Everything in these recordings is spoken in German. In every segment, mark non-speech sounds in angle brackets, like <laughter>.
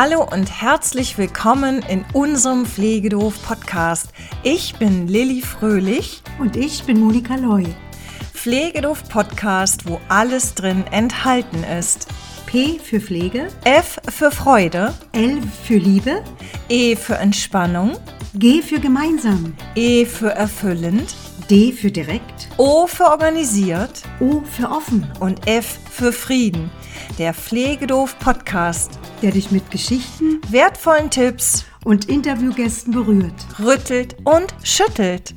Hallo und herzlich willkommen in unserem Pflegedoof Podcast. Ich bin Lilly Fröhlich. Und ich bin Monika Loy. Pflegedoof Podcast, wo alles drin enthalten ist. P für Pflege, F für Freude, L für Liebe, E für Entspannung, G für gemeinsam, E für erfüllend, D für direkt, O für organisiert, O für offen. Und F für Frieden. Der Pflegedoof Podcast, der dich mit Geschichten, wertvollen Tipps und Interviewgästen berührt, rüttelt und schüttelt.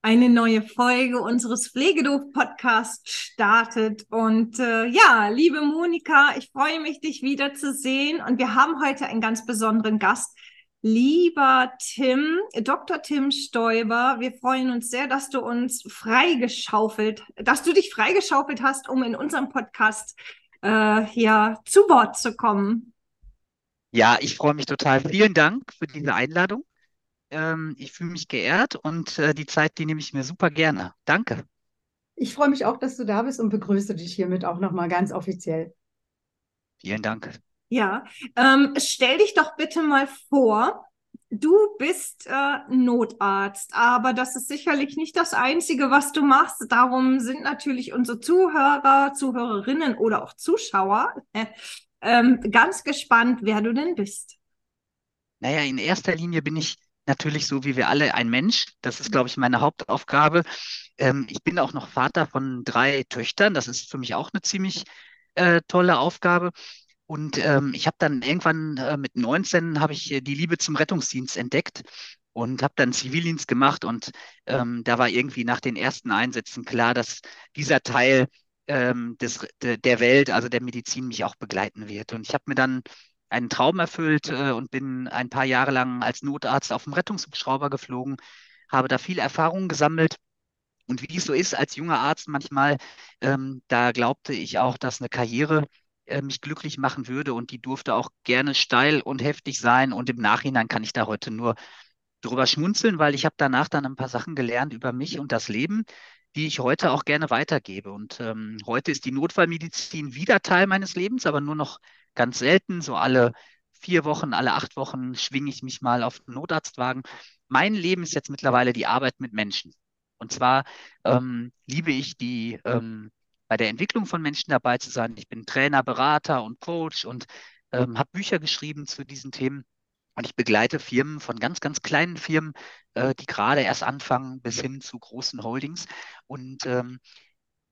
Eine neue Folge unseres Pflegedoof-Podcasts startet. Und äh, ja, liebe Monika, ich freue mich, dich wiederzusehen. Und wir haben heute einen ganz besonderen Gast. Lieber Tim, Dr. Tim Stoiber, wir freuen uns sehr, dass du uns freigeschaufelt, dass du dich freigeschaufelt hast, um in unserem Podcast äh, hier zu Wort zu kommen. Ja, ich freue mich total. Vielen Dank für diese Einladung. Ähm, ich fühle mich geehrt und äh, die Zeit, die nehme ich mir super gerne. Danke. Ich freue mich auch, dass du da bist und begrüße dich hiermit auch nochmal ganz offiziell. Vielen Dank. Ja, ähm, stell dich doch bitte mal vor, du bist äh, Notarzt, aber das ist sicherlich nicht das Einzige, was du machst. Darum sind natürlich unsere Zuhörer, Zuhörerinnen oder auch Zuschauer äh, ähm, ganz gespannt, wer du denn bist. Naja, in erster Linie bin ich natürlich so wie wir alle ein Mensch. Das ist, glaube ich, meine Hauptaufgabe. Ähm, ich bin auch noch Vater von drei Töchtern. Das ist für mich auch eine ziemlich äh, tolle Aufgabe. Und ähm, ich habe dann irgendwann äh, mit 19 habe ich äh, die Liebe zum Rettungsdienst entdeckt und habe dann Zivildienst gemacht. Und ähm, da war irgendwie nach den ersten Einsätzen klar, dass dieser Teil ähm, des, de, der Welt, also der Medizin, mich auch begleiten wird. Und ich habe mir dann einen Traum erfüllt äh, und bin ein paar Jahre lang als Notarzt auf dem Rettungshubschrauber geflogen, habe da viel Erfahrung gesammelt. Und wie es so ist als junger Arzt manchmal, ähm, da glaubte ich auch, dass eine Karriere äh, mich glücklich machen würde und die durfte auch gerne steil und heftig sein. Und im Nachhinein kann ich da heute nur drüber schmunzeln, weil ich habe danach dann ein paar Sachen gelernt über mich und das Leben, die ich heute auch gerne weitergebe. Und ähm, heute ist die Notfallmedizin wieder Teil meines Lebens, aber nur noch ganz selten. So alle vier Wochen, alle acht Wochen schwinge ich mich mal auf den Notarztwagen. Mein Leben ist jetzt mittlerweile die Arbeit mit Menschen. Und zwar ähm, liebe ich die ähm, bei der Entwicklung von Menschen dabei zu sein. Ich bin Trainer, Berater und Coach und ähm, habe Bücher geschrieben zu diesen Themen. Und ich begleite Firmen von ganz, ganz kleinen Firmen, äh, die gerade erst anfangen, bis hin zu großen Holdings. Und ähm,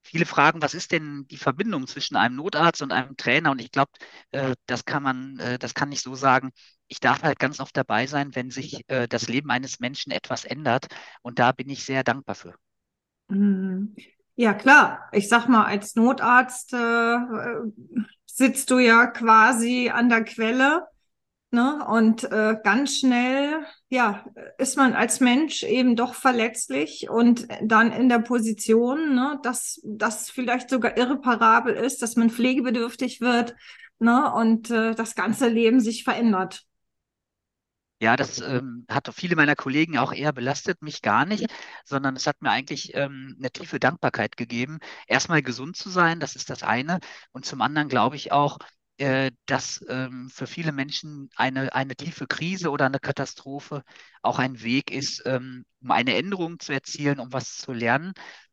viele fragen, was ist denn die Verbindung zwischen einem Notarzt und einem Trainer? Und ich glaube, äh, das kann man, äh, das kann ich so sagen. Ich darf halt ganz oft dabei sein, wenn sich äh, das Leben eines Menschen etwas ändert. Und da bin ich sehr dankbar für. Mhm. Ja, klar. Ich sag mal, als Notarzt äh, sitzt du ja quasi an der Quelle. Ne? Und äh, ganz schnell, ja, ist man als Mensch eben doch verletzlich und dann in der Position, ne, dass das vielleicht sogar irreparabel ist, dass man pflegebedürftig wird ne, und äh, das ganze Leben sich verändert. Ja, das ähm, hat viele meiner Kollegen auch eher belastet, mich gar nicht, sondern es hat mir eigentlich ähm, eine tiefe Dankbarkeit gegeben. Erstmal gesund zu sein, das ist das eine. Und zum anderen glaube ich auch, äh, dass ähm, für viele Menschen eine, eine tiefe Krise oder eine Katastrophe auch ein Weg ist, ähm, um eine Änderung zu erzielen, um was zu lernen.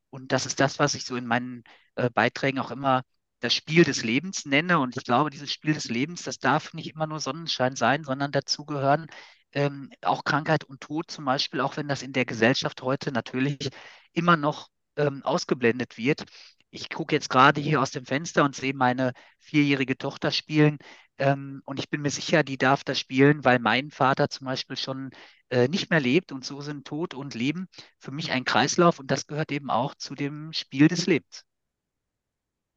Und das ist das, was ich so in meinen äh, Beiträgen auch immer das Spiel des Lebens nenne. Und ich glaube, dieses Spiel des Lebens, das darf nicht immer nur Sonnenschein sein, sondern dazu gehören ähm, auch Krankheit und Tod zum Beispiel, auch wenn das in der Gesellschaft heute natürlich immer noch ähm, ausgeblendet wird. Ich gucke jetzt gerade hier aus dem Fenster und sehe meine vierjährige Tochter spielen. Ähm, und ich bin mir sicher, die darf das spielen, weil mein Vater zum Beispiel schon äh, nicht mehr lebt. Und so sind Tod und Leben für mich ein Kreislauf. Und das gehört eben auch zu dem Spiel des Lebens.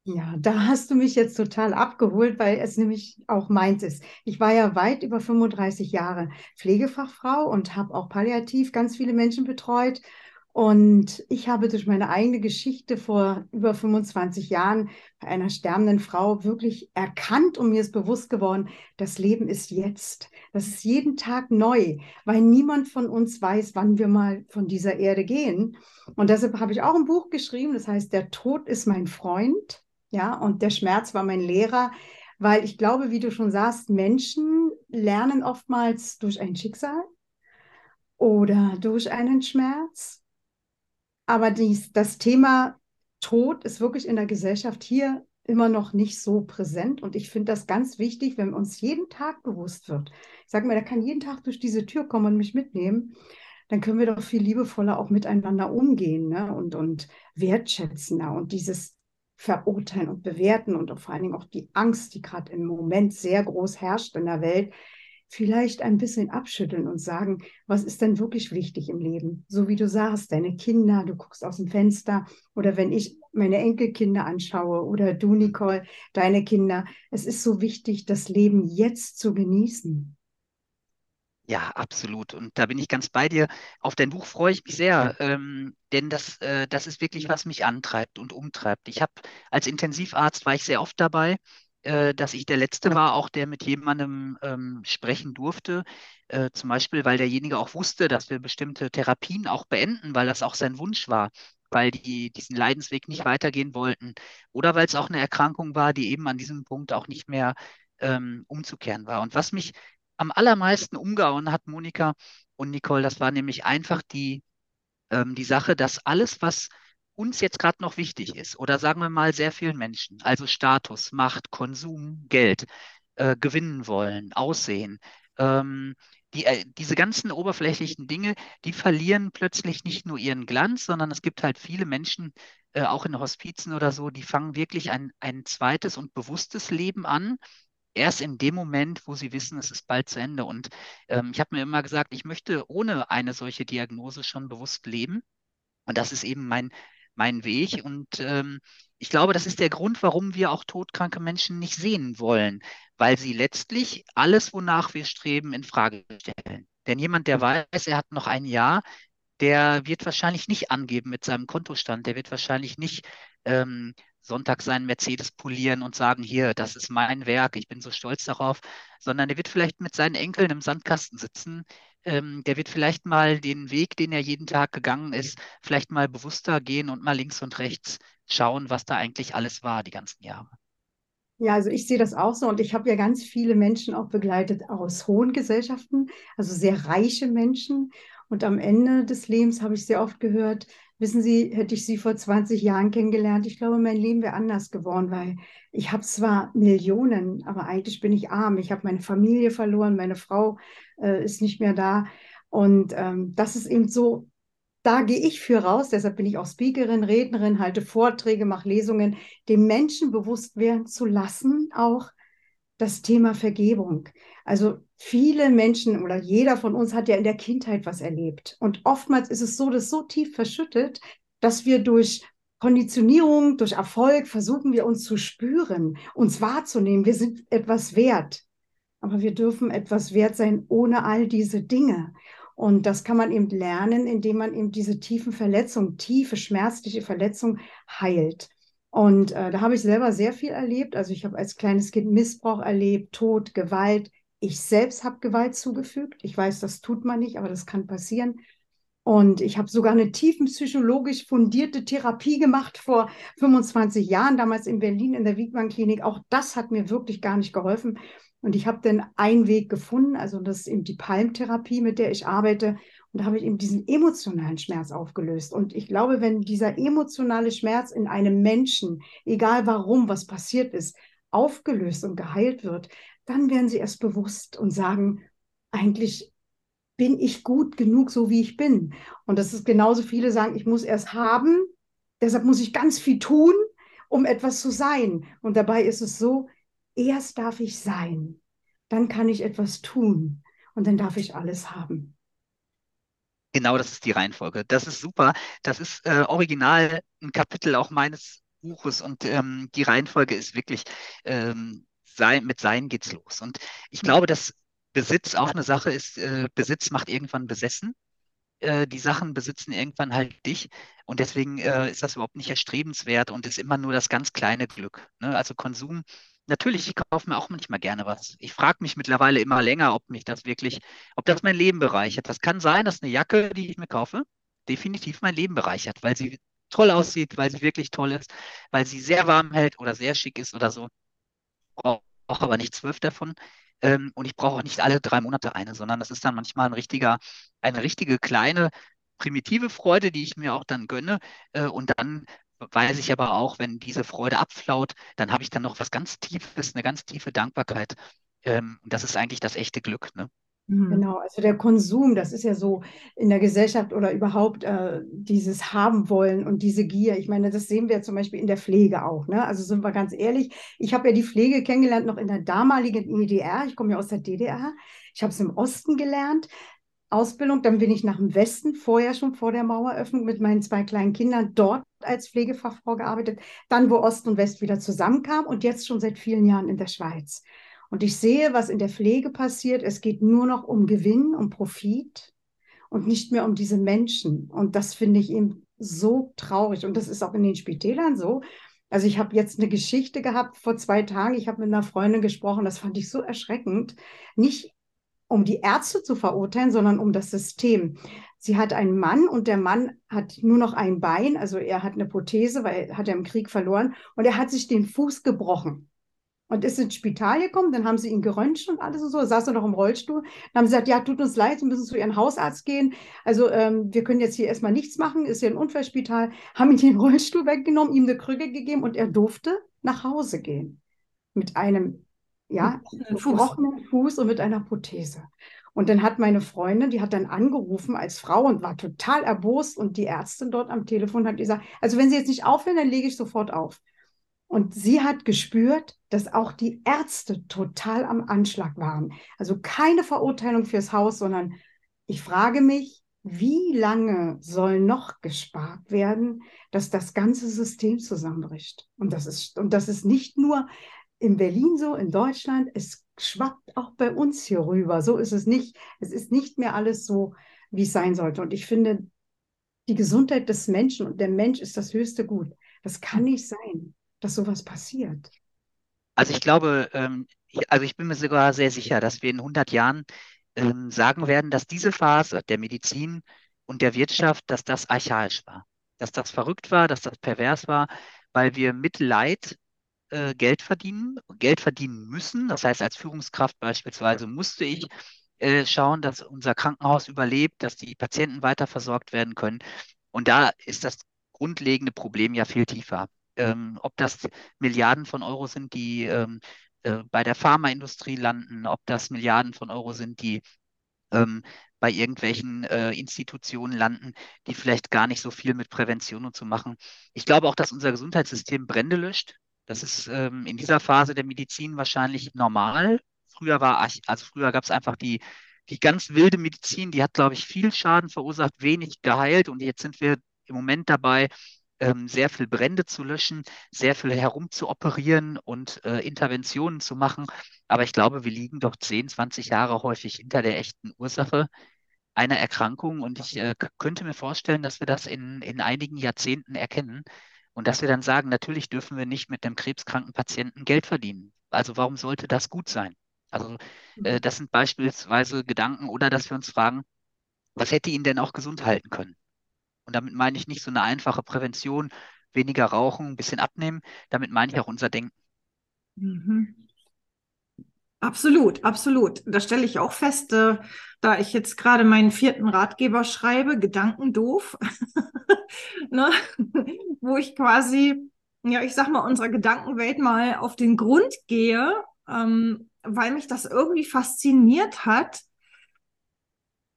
Ja, da hast du mich jetzt total abgeholt, weil es nämlich auch meins ist. Ich war ja weit über 35 Jahre Pflegefachfrau und habe auch palliativ ganz viele Menschen betreut. Und ich habe durch meine eigene Geschichte vor über 25 Jahren bei einer sterbenden Frau wirklich erkannt und mir ist bewusst geworden, das Leben ist jetzt. Das ist jeden Tag neu, weil niemand von uns weiß, wann wir mal von dieser Erde gehen. Und deshalb habe ich auch ein Buch geschrieben, das heißt, der Tod ist mein Freund. Ja, und der Schmerz war mein Lehrer, weil ich glaube, wie du schon sagst, Menschen lernen oftmals durch ein Schicksal oder durch einen Schmerz. Aber dies, das Thema Tod ist wirklich in der Gesellschaft hier immer noch nicht so präsent. Und ich finde das ganz wichtig, wenn uns jeden Tag bewusst wird. Ich sage mir, der kann jeden Tag durch diese Tür kommen und mich mitnehmen. Dann können wir doch viel liebevoller auch miteinander umgehen ne? und, und wertschätzender. Und dieses Verurteilen und Bewerten und vor allen Dingen auch die Angst, die gerade im Moment sehr groß herrscht in der Welt, vielleicht ein bisschen abschütteln und sagen, was ist denn wirklich wichtig im Leben? So wie du sagst, deine Kinder, du guckst aus dem Fenster oder wenn ich meine Enkelkinder anschaue oder du, Nicole, deine Kinder. Es ist so wichtig, das Leben jetzt zu genießen. Ja, absolut. Und da bin ich ganz bei dir. Auf dein Buch freue ich mich sehr, ähm, denn das, äh, das ist wirklich, was mich antreibt und umtreibt. Ich habe als Intensivarzt war ich sehr oft dabei äh, dass ich der Letzte war, auch der mit jemandem ähm, sprechen durfte. Äh, zum Beispiel, weil derjenige auch wusste, dass wir bestimmte Therapien auch beenden, weil das auch sein Wunsch war, weil die diesen Leidensweg nicht weitergehen wollten. Oder weil es auch eine Erkrankung war, die eben an diesem Punkt auch nicht mehr ähm, umzukehren war. Und was mich am allermeisten umgehauen hat, Monika und Nicole, das war nämlich einfach die, ähm, die Sache, dass alles, was uns jetzt gerade noch wichtig ist, oder sagen wir mal sehr vielen Menschen, also Status, Macht, Konsum, Geld, äh, gewinnen wollen, Aussehen, ähm, die, äh, diese ganzen oberflächlichen Dinge, die verlieren plötzlich nicht nur ihren Glanz, sondern es gibt halt viele Menschen, äh, auch in Hospizen oder so, die fangen wirklich ein, ein zweites und bewusstes Leben an. Erst in dem Moment, wo sie wissen, es ist bald zu Ende. Und ähm, ich habe mir immer gesagt, ich möchte ohne eine solche Diagnose schon bewusst leben. Und das ist eben mein, mein Weg. Und ähm, ich glaube, das ist der Grund, warum wir auch todkranke Menschen nicht sehen wollen, weil sie letztlich alles, wonach wir streben, in Frage stellen. Denn jemand, der weiß, er hat noch ein Jahr, der wird wahrscheinlich nicht angeben mit seinem Kontostand, der wird wahrscheinlich nicht ähm, Sonntag seinen Mercedes polieren und sagen, hier, das ist mein Werk, ich bin so stolz darauf, sondern der wird vielleicht mit seinen Enkeln im Sandkasten sitzen, ähm, der wird vielleicht mal den Weg, den er jeden Tag gegangen ist, vielleicht mal bewusster gehen und mal links und rechts schauen, was da eigentlich alles war die ganzen Jahre. Ja, also ich sehe das auch so und ich habe ja ganz viele Menschen auch begleitet aus hohen Gesellschaften, also sehr reiche Menschen. Und am Ende des Lebens habe ich sehr oft gehört, Wissen Sie, hätte ich Sie vor 20 Jahren kennengelernt, ich glaube, mein Leben wäre anders geworden, weil ich habe zwar Millionen, aber eigentlich bin ich arm. Ich habe meine Familie verloren, meine Frau äh, ist nicht mehr da. Und ähm, das ist eben so, da gehe ich für raus. Deshalb bin ich auch Speakerin, Rednerin, halte Vorträge, mache Lesungen, dem Menschen bewusst werden zu lassen, auch das Thema Vergebung. Also viele Menschen oder jeder von uns hat ja in der Kindheit was erlebt. Und oftmals ist es so, dass so tief verschüttet, dass wir durch Konditionierung, durch Erfolg versuchen wir uns zu spüren, uns wahrzunehmen. Wir sind etwas wert. Aber wir dürfen etwas wert sein ohne all diese Dinge. Und das kann man eben lernen, indem man eben diese tiefen Verletzungen, tiefe, schmerzliche Verletzungen heilt. Und äh, da habe ich selber sehr viel erlebt. Also ich habe als kleines Kind Missbrauch erlebt, Tod, Gewalt. Ich selbst habe Gewalt zugefügt. Ich weiß, das tut man nicht, aber das kann passieren. Und ich habe sogar eine tiefenpsychologisch fundierte Therapie gemacht vor 25 Jahren, damals in Berlin in der Wiegmann Klinik. Auch das hat mir wirklich gar nicht geholfen. Und ich habe dann einen Weg gefunden, also das ist eben die Palmtherapie, mit der ich arbeite. Und da habe ich eben diesen emotionalen Schmerz aufgelöst. Und ich glaube, wenn dieser emotionale Schmerz in einem Menschen, egal warum, was passiert ist, aufgelöst und geheilt wird, dann werden sie erst bewusst und sagen, eigentlich bin ich gut genug, so wie ich bin. Und das ist genauso viele sagen, ich muss erst haben, deshalb muss ich ganz viel tun, um etwas zu sein. Und dabei ist es so, erst darf ich sein, dann kann ich etwas tun und dann darf ich alles haben. Genau, das ist die Reihenfolge. Das ist super. Das ist äh, original ein Kapitel auch meines Buches und ähm, die Reihenfolge ist wirklich, ähm, sein, mit Sein geht's los. Und ich glaube, dass Besitz auch eine Sache ist, äh, Besitz macht irgendwann besessen. Äh, die Sachen besitzen irgendwann halt dich und deswegen äh, ist das überhaupt nicht erstrebenswert und ist immer nur das ganz kleine Glück. Ne? Also Konsum Natürlich, ich kaufe mir auch manchmal gerne was. Ich frage mich mittlerweile immer länger, ob mich das wirklich, ob das mein Leben bereichert. Das kann sein, dass eine Jacke, die ich mir kaufe, definitiv mein Leben bereichert, weil sie toll aussieht, weil sie wirklich toll ist, weil sie sehr warm hält oder sehr schick ist oder so. aber nicht zwölf davon. Ähm, und ich brauche auch nicht alle drei Monate eine, sondern das ist dann manchmal ein richtiger, eine richtige kleine primitive Freude, die ich mir auch dann gönne. Äh, und dann weiß ich aber auch, wenn diese Freude abflaut, dann habe ich dann noch was ganz Tiefes, eine ganz tiefe Dankbarkeit. Ähm, und das ist eigentlich das echte Glück. Ne? Mhm. Genau, also der Konsum, das ist ja so in der Gesellschaft oder überhaupt äh, dieses Haben wollen und diese Gier. Ich meine, das sehen wir zum Beispiel in der Pflege auch. Ne? Also sind wir ganz ehrlich, ich habe ja die Pflege kennengelernt noch in der damaligen EDR. Ich komme ja aus der DDR. Ich habe es im Osten gelernt. Ausbildung, dann bin ich nach dem Westen, vorher schon vor der Maueröffnung mit meinen zwei kleinen Kindern dort als Pflegefachfrau gearbeitet, dann wo Ost und West wieder zusammenkamen und jetzt schon seit vielen Jahren in der Schweiz. Und ich sehe, was in der Pflege passiert. Es geht nur noch um Gewinn, um Profit und nicht mehr um diese Menschen. Und das finde ich eben so traurig. Und das ist auch in den Spitälern so. Also ich habe jetzt eine Geschichte gehabt vor zwei Tagen. Ich habe mit einer Freundin gesprochen. Das fand ich so erschreckend. Nicht um die Ärzte zu verurteilen, sondern um das System. Sie hat einen Mann und der Mann hat nur noch ein Bein, also er hat eine Prothese, weil er hat ja im Krieg verloren und er hat sich den Fuß gebrochen und ist ins Spital gekommen, dann haben sie ihn geröntgt und alles und so, saß er noch im Rollstuhl. Dann haben sie gesagt, ja, tut uns leid, Sie müssen zu Ihrem Hausarzt gehen. Also ähm, wir können jetzt hier erstmal nichts machen, ist hier ein Unfallspital. Haben ihn den Rollstuhl weggenommen, ihm eine Krücke gegeben und er durfte nach Hause gehen. Mit einem ja, gebrochenen Fuß. Fuß und mit einer Prothese. Und dann hat meine Freundin, die hat dann angerufen als Frau und war total erbost und die Ärztin dort am Telefon hat gesagt, also wenn Sie jetzt nicht aufhören, dann lege ich sofort auf. Und sie hat gespürt, dass auch die Ärzte total am Anschlag waren. Also keine Verurteilung fürs Haus, sondern ich frage mich, wie lange soll noch gespart werden, dass das ganze System zusammenbricht? Und das ist, und das ist nicht nur in Berlin so, in Deutschland, es schwappt auch bei uns hier rüber. So ist es nicht. Es ist nicht mehr alles so, wie es sein sollte. Und ich finde, die Gesundheit des Menschen und der Mensch ist das höchste Gut. Das kann nicht sein, dass sowas passiert. Also ich glaube, ähm, also ich bin mir sogar sehr sicher, dass wir in 100 Jahren ähm, sagen werden, dass diese Phase der Medizin und der Wirtschaft, dass das archaisch war, dass das verrückt war, dass das pervers war, weil wir mit Leid äh, Geld verdienen, Geld verdienen müssen. Das heißt, als Führungskraft beispielsweise musste ich äh, schauen, dass unser Krankenhaus überlebt, dass die Patienten weiter versorgt werden können. Und da ist das grundlegende Problem ja viel tiefer. Ähm, ob das Milliarden von Euro sind, die ähm, äh, bei der Pharmaindustrie landen, ob das Milliarden von Euro sind, die ähm, bei irgendwelchen äh, Institutionen landen, die vielleicht gar nicht so viel mit Prävention und zu machen. Ich glaube auch, dass unser Gesundheitssystem Brände löscht. Das ist ähm, in dieser Phase der Medizin wahrscheinlich normal. Früher war, also früher gab es einfach die, die ganz wilde Medizin, die hat, glaube ich, viel Schaden verursacht, wenig geheilt. Und jetzt sind wir im Moment dabei, ähm, sehr viel Brände zu löschen, sehr viel herumzuoperieren und äh, Interventionen zu machen. Aber ich glaube, wir liegen doch 10, 20 Jahre häufig hinter der echten Ursache einer Erkrankung. Und ich äh, könnte mir vorstellen, dass wir das in, in einigen Jahrzehnten erkennen und dass wir dann sagen, natürlich dürfen wir nicht mit dem krebskranken Patienten Geld verdienen. Also warum sollte das gut sein? Also äh, mhm. das sind beispielsweise Gedanken oder dass wir uns fragen, was hätte ihn denn auch gesund halten können? Und damit meine ich nicht so eine einfache Prävention, weniger rauchen, ein bisschen abnehmen. Damit meine ich auch unser Denken. Mhm. Absolut, absolut. Da stelle ich auch fest, äh, da ich jetzt gerade meinen vierten Ratgeber schreibe, Gedanken doof, <laughs> ne? wo ich quasi, ja, ich sag mal, unserer Gedankenwelt mal auf den Grund gehe, ähm, weil mich das irgendwie fasziniert hat.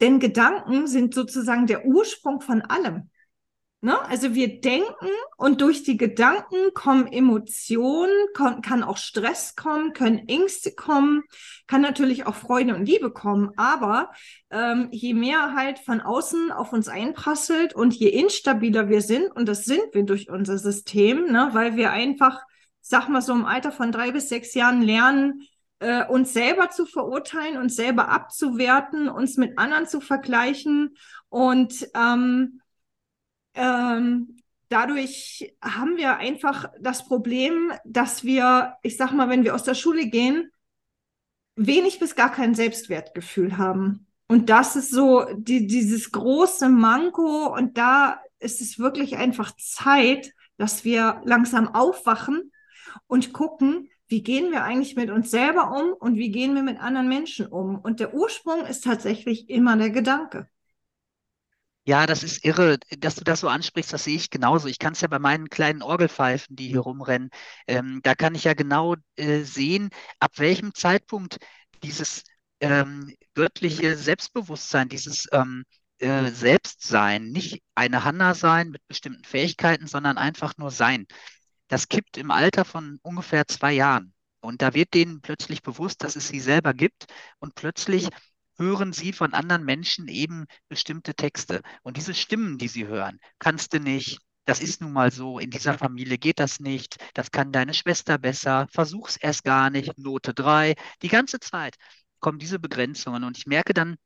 Denn Gedanken sind sozusagen der Ursprung von allem. Ne? Also wir denken und durch die Gedanken kommen Emotionen, kann, auch Stress kommen, können Ängste kommen, kann natürlich auch Freude und Liebe kommen. Aber ähm, je mehr halt von außen auf uns einprasselt und je instabiler wir sind, und das sind wir durch unser System, ne? weil wir einfach, sag mal so im Alter von drei bis sechs Jahren lernen, äh, uns selber zu verurteilen, uns selber abzuwerten, uns mit anderen zu vergleichen und ähm, ähm, dadurch haben wir einfach das Problem, dass wir, ich sag mal, wenn wir aus der Schule gehen, wenig bis gar kein Selbstwertgefühl haben. Und das ist so die, dieses große Manko. Und da ist es wirklich einfach Zeit, dass wir langsam aufwachen und gucken, wie gehen wir eigentlich mit uns selber um und wie gehen wir mit anderen Menschen um? Und der Ursprung ist tatsächlich immer der Gedanke. Ja, das ist irre, dass du das so ansprichst, das sehe ich genauso. Ich kann es ja bei meinen kleinen Orgelpfeifen, die hier rumrennen, ähm, da kann ich ja genau äh, sehen, ab welchem Zeitpunkt dieses ähm, göttliche Selbstbewusstsein, dieses ähm, äh, Selbstsein, nicht eine Hanna sein mit bestimmten Fähigkeiten, sondern einfach nur sein. Das kippt im Alter von ungefähr zwei Jahren. Und da wird denen plötzlich bewusst, dass es sie selber gibt. Und plötzlich hören sie von anderen Menschen eben bestimmte Texte. Und diese Stimmen, die sie hören, kannst du nicht, das ist nun mal so, in dieser Familie geht das nicht, das kann deine Schwester besser, versuch's erst gar nicht, Note 3. Die ganze Zeit kommen diese Begrenzungen. Und ich merke dann,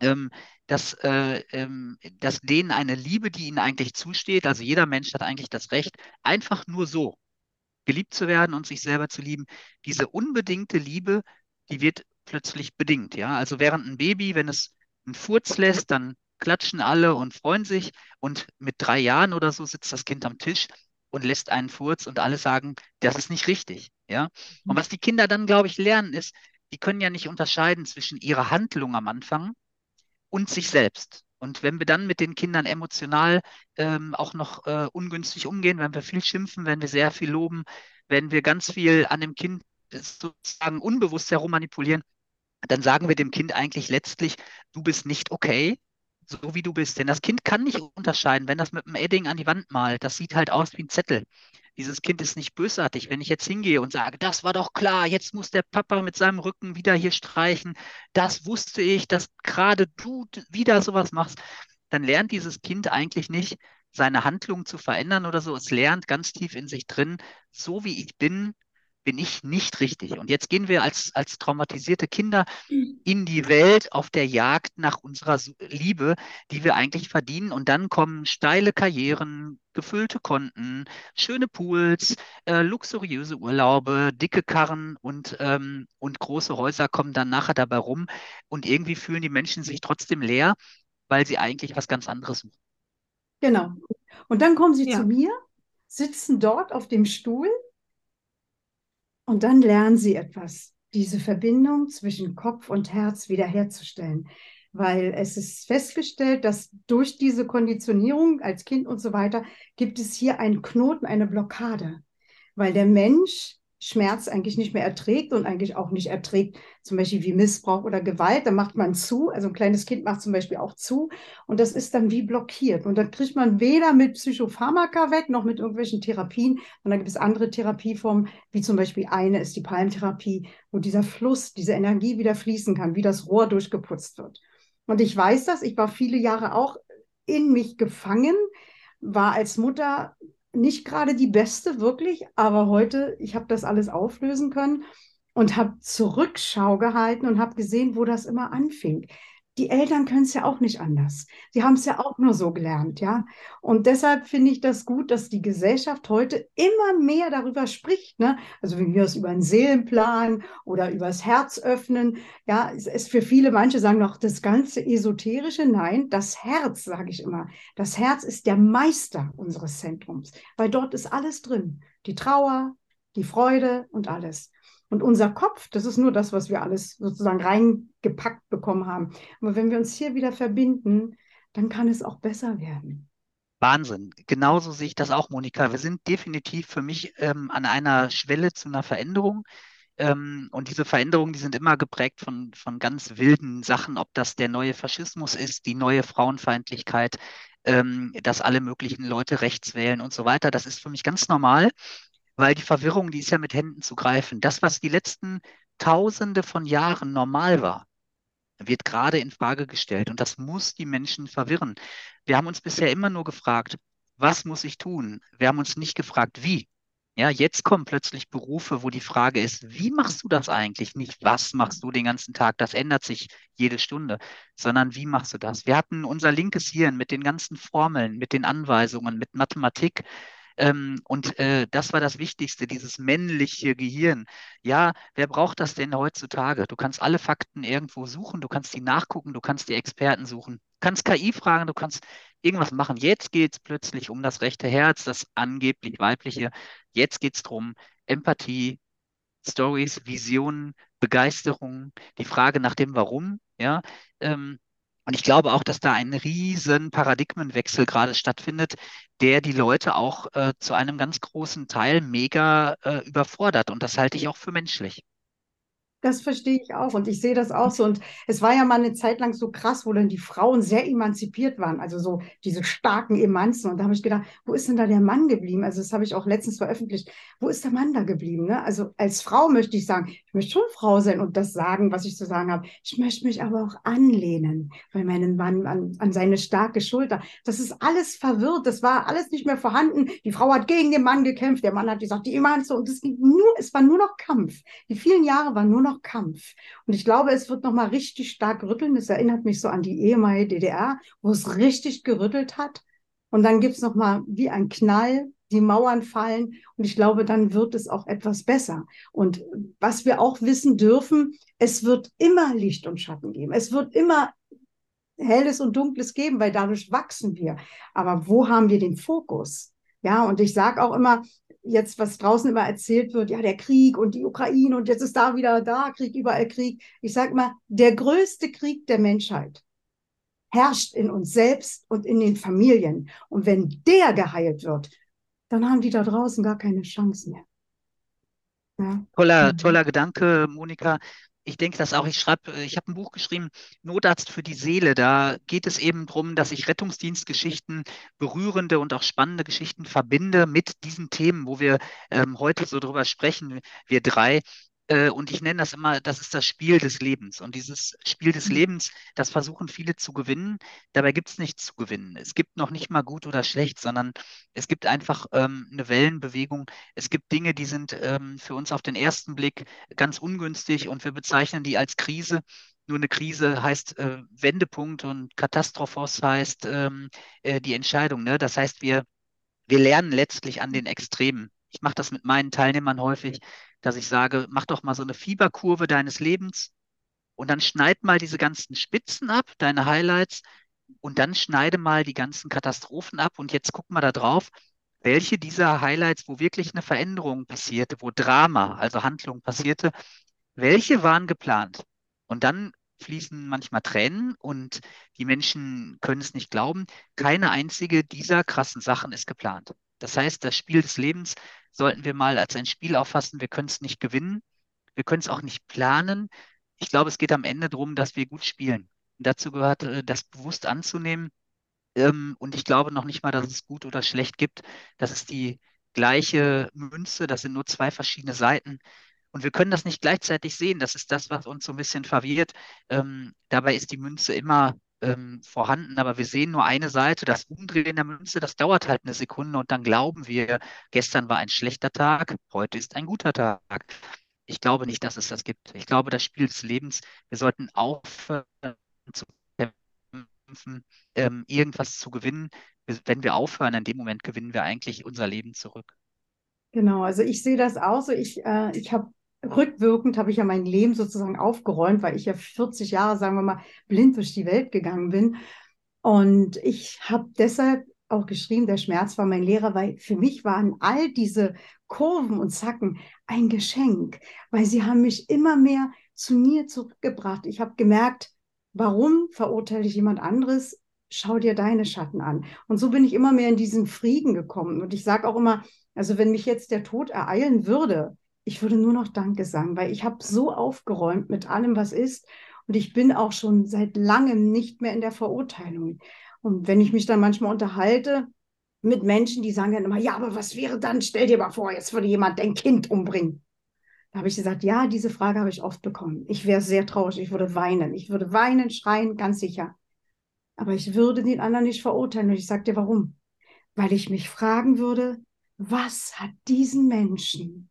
ähm, dass, äh, ähm, dass denen eine Liebe, die ihnen eigentlich zusteht, also jeder Mensch hat eigentlich das Recht, einfach nur so geliebt zu werden und sich selber zu lieben. Diese unbedingte Liebe, die wird plötzlich bedingt. Ja? Also während ein Baby, wenn es einen Furz lässt, dann klatschen alle und freuen sich. Und mit drei Jahren oder so sitzt das Kind am Tisch und lässt einen Furz und alle sagen, das ist nicht richtig. Ja? Und was die Kinder dann, glaube ich, lernen, ist, die können ja nicht unterscheiden zwischen ihrer Handlung am Anfang und sich selbst. Und wenn wir dann mit den Kindern emotional ähm, auch noch äh, ungünstig umgehen, wenn wir viel schimpfen, wenn wir sehr viel loben, wenn wir ganz viel an dem Kind sozusagen unbewusst herumanipulieren, dann sagen wir dem Kind eigentlich letztlich, du bist nicht okay, so wie du bist. Denn das Kind kann nicht unterscheiden, wenn das mit einem Edding an die Wand malt, das sieht halt aus wie ein Zettel. Dieses Kind ist nicht bösartig. Wenn ich jetzt hingehe und sage, das war doch klar, jetzt muss der Papa mit seinem Rücken wieder hier streichen, das wusste ich, dass gerade du wieder sowas machst, dann lernt dieses Kind eigentlich nicht, seine Handlung zu verändern oder so. Es lernt ganz tief in sich drin, so wie ich bin, bin ich nicht richtig. Und jetzt gehen wir als, als traumatisierte Kinder mhm. in die Welt auf der Jagd nach unserer Liebe, die wir eigentlich verdienen. Und dann kommen steile Karrieren, gefüllte Konten, schöne Pools, äh, luxuriöse Urlaube, dicke Karren und, ähm, und große Häuser kommen dann nachher dabei rum. Und irgendwie fühlen die Menschen sich trotzdem leer, weil sie eigentlich was ganz anderes suchen. Genau. Und dann kommen sie ja. zu mir, sitzen dort auf dem Stuhl und dann lernen sie etwas, diese Verbindung zwischen Kopf und Herz wiederherzustellen. Weil es ist festgestellt, dass durch diese Konditionierung als Kind und so weiter gibt es hier einen Knoten, eine Blockade. Weil der Mensch Schmerz eigentlich nicht mehr erträgt und eigentlich auch nicht erträgt, zum Beispiel wie Missbrauch oder Gewalt, da macht man zu, also ein kleines Kind macht zum Beispiel auch zu. Und das ist dann wie blockiert. Und dann kriegt man weder mit Psychopharmaka weg, noch mit irgendwelchen Therapien. Und dann gibt es andere Therapieformen, wie zum Beispiel eine ist die Palmtherapie, wo dieser Fluss, diese Energie wieder fließen kann, wie das Rohr durchgeputzt wird. Und ich weiß das, ich war viele Jahre auch in mich gefangen, war als Mutter nicht gerade die beste, wirklich, aber heute, ich habe das alles auflösen können und habe Zurückschau gehalten und habe gesehen, wo das immer anfing die Eltern können es ja auch nicht anders. Sie haben es ja auch nur so gelernt, ja. Und deshalb finde ich das gut, dass die Gesellschaft heute immer mehr darüber spricht, ne? Also wenn wir es über einen Seelenplan oder über das Herz öffnen, ja, es ist für viele, manche sagen noch das ganze Esoterische. Nein, das Herz, sage ich immer. Das Herz ist der Meister unseres Zentrums, weil dort ist alles drin. Die Trauer, die Freude und alles. Und unser Kopf, das ist nur das, was wir alles sozusagen reingepackt bekommen haben. Aber wenn wir uns hier wieder verbinden, dann kann es auch besser werden. Wahnsinn. Genauso sehe ich das auch, Monika. Wir sind definitiv für mich ähm, an einer Schwelle zu einer Veränderung. Ähm, und diese Veränderungen, die sind immer geprägt von, von ganz wilden Sachen, ob das der neue Faschismus ist, die neue Frauenfeindlichkeit, ähm, dass alle möglichen Leute rechts wählen und so weiter. Das ist für mich ganz normal weil die Verwirrung, die ist ja mit Händen zu greifen. Das, was die letzten Tausende von Jahren normal war, wird gerade in Frage gestellt und das muss die Menschen verwirren. Wir haben uns bisher immer nur gefragt, was muss ich tun? Wir haben uns nicht gefragt, wie. Ja, jetzt kommen plötzlich Berufe, wo die Frage ist, wie machst du das eigentlich? Nicht, was machst du den ganzen Tag? Das ändert sich jede Stunde, sondern wie machst du das? Wir hatten unser linkes Hirn mit den ganzen Formeln, mit den Anweisungen, mit Mathematik. Ähm, und äh, das war das Wichtigste, dieses männliche Gehirn. Ja, wer braucht das denn heutzutage? Du kannst alle Fakten irgendwo suchen, du kannst die nachgucken, du kannst die Experten suchen, du kannst KI fragen, du kannst irgendwas machen. Jetzt geht es plötzlich um das rechte Herz, das angeblich weibliche. Jetzt geht es darum, Empathie, Stories, Visionen, Begeisterung, die Frage nach dem Warum, ja. Ähm, und ich glaube auch, dass da ein riesen Paradigmenwechsel gerade stattfindet, der die Leute auch äh, zu einem ganz großen Teil mega äh, überfordert. Und das halte ich auch für menschlich. Das verstehe ich auch und ich sehe das auch so. Und es war ja mal eine Zeit lang so krass, wo dann die Frauen sehr emanzipiert waren, also so diese starken Emanzen. Und da habe ich gedacht, wo ist denn da der Mann geblieben? Also das habe ich auch letztens veröffentlicht. Wo ist der Mann da geblieben? Ne? Also als Frau möchte ich sagen, ich möchte schon Frau sein und das sagen, was ich zu sagen habe. Ich möchte mich aber auch anlehnen bei meinem Mann an, an seine starke Schulter. Das ist alles verwirrt. Das war alles nicht mehr vorhanden. Die Frau hat gegen den Mann gekämpft. Der Mann hat gesagt, die Emanze. Und es, ging nur, es war nur noch Kampf. Die vielen Jahre waren nur noch noch Kampf. Und ich glaube, es wird noch mal richtig stark rütteln. Es erinnert mich so an die ehemalige DDR, wo es richtig gerüttelt hat. Und dann gibt es noch mal wie ein Knall, die Mauern fallen. Und ich glaube, dann wird es auch etwas besser. Und was wir auch wissen dürfen, es wird immer Licht und Schatten geben. Es wird immer Helles und Dunkles geben, weil dadurch wachsen wir. Aber wo haben wir den Fokus? Ja, und ich sage auch immer, jetzt, was draußen immer erzählt wird, ja, der Krieg und die Ukraine und jetzt ist da wieder da, Krieg, überall Krieg. Ich sage mal, der größte Krieg der Menschheit herrscht in uns selbst und in den Familien. Und wenn der geheilt wird, dann haben die da draußen gar keine Chance mehr. Ja. Toller, mhm. toller Gedanke, Monika ich denke das auch. Ich schreibe, äh, ich habe ein Buch geschrieben, Notarzt für die Seele. Da geht es eben darum, dass ich Rettungsdienstgeschichten, berührende und auch spannende Geschichten verbinde mit diesen Themen, wo wir ähm, heute so drüber sprechen, wir drei. Äh, und ich nenne das immer, das ist das Spiel des Lebens. Und dieses Spiel des mhm. Lebens, das versuchen viele zu gewinnen. Dabei gibt es nichts zu gewinnen. Es gibt noch nicht mal gut oder schlecht, sondern es gibt einfach ähm, eine Wellenbewegung. Es gibt Dinge, die sind ähm, für uns auf den ersten Blick ganz ungünstig und wir bezeichnen die als Krise. Nur eine Krise heißt äh, Wendepunkt und Katastrophos heißt ähm, äh, die Entscheidung. Ne? Das heißt, wir, wir lernen letztlich an den Extremen. Ich mache das mit meinen Teilnehmern häufig dass ich sage, mach doch mal so eine Fieberkurve deines Lebens und dann schneid mal diese ganzen Spitzen ab, deine Highlights, und dann schneide mal die ganzen Katastrophen ab und jetzt guck mal da drauf, welche dieser Highlights, wo wirklich eine Veränderung passierte, wo Drama, also Handlung passierte, welche waren geplant? Und dann fließen manchmal Tränen und die Menschen können es nicht glauben. Keine einzige dieser krassen Sachen ist geplant. Das heißt, das Spiel des Lebens sollten wir mal als ein Spiel auffassen. Wir können es nicht gewinnen, wir können es auch nicht planen. Ich glaube, es geht am Ende darum, dass wir gut spielen. Und dazu gehört, äh, das bewusst anzunehmen. Ähm, und ich glaube noch nicht mal, dass es gut oder schlecht gibt. Das ist die gleiche Münze, das sind nur zwei verschiedene Seiten. Und wir können das nicht gleichzeitig sehen. Das ist das, was uns so ein bisschen verwirrt. Ähm, dabei ist die Münze immer ähm, vorhanden, aber wir sehen nur eine Seite. Das Umdrehen der Münze, das dauert halt eine Sekunde und dann glauben wir, gestern war ein schlechter Tag, heute ist ein guter Tag. Ich glaube nicht, dass es das gibt. Ich glaube, das Spiel des Lebens, wir sollten aufhören zu kämpfen, ähm, irgendwas zu gewinnen. Wenn wir aufhören, in dem Moment gewinnen wir eigentlich unser Leben zurück. Genau, also ich sehe das auch so. Ich, äh, ich habe rückwirkend habe ich ja mein Leben sozusagen aufgeräumt, weil ich ja 40 Jahre, sagen wir mal, blind durch die Welt gegangen bin. Und ich habe deshalb auch geschrieben, der Schmerz war mein Lehrer, weil für mich waren all diese Kurven und Zacken ein Geschenk, weil sie haben mich immer mehr zu mir zurückgebracht. Ich habe gemerkt, warum verurteile ich jemand anderes? Schau dir deine Schatten an. Und so bin ich immer mehr in diesen Frieden gekommen. Und ich sage auch immer, also wenn mich jetzt der Tod ereilen würde, ich würde nur noch Danke sagen, weil ich habe so aufgeräumt mit allem, was ist. Und ich bin auch schon seit langem nicht mehr in der Verurteilung. Und wenn ich mich dann manchmal unterhalte mit Menschen, die sagen dann immer, ja, aber was wäre dann? Stell dir mal vor, jetzt würde jemand dein Kind umbringen. Da habe ich gesagt, ja, diese Frage habe ich oft bekommen. Ich wäre sehr traurig, ich würde weinen. Ich würde weinen, schreien, ganz sicher. Aber ich würde den anderen nicht verurteilen. Und ich sage dir, warum? Weil ich mich fragen würde, was hat diesen Menschen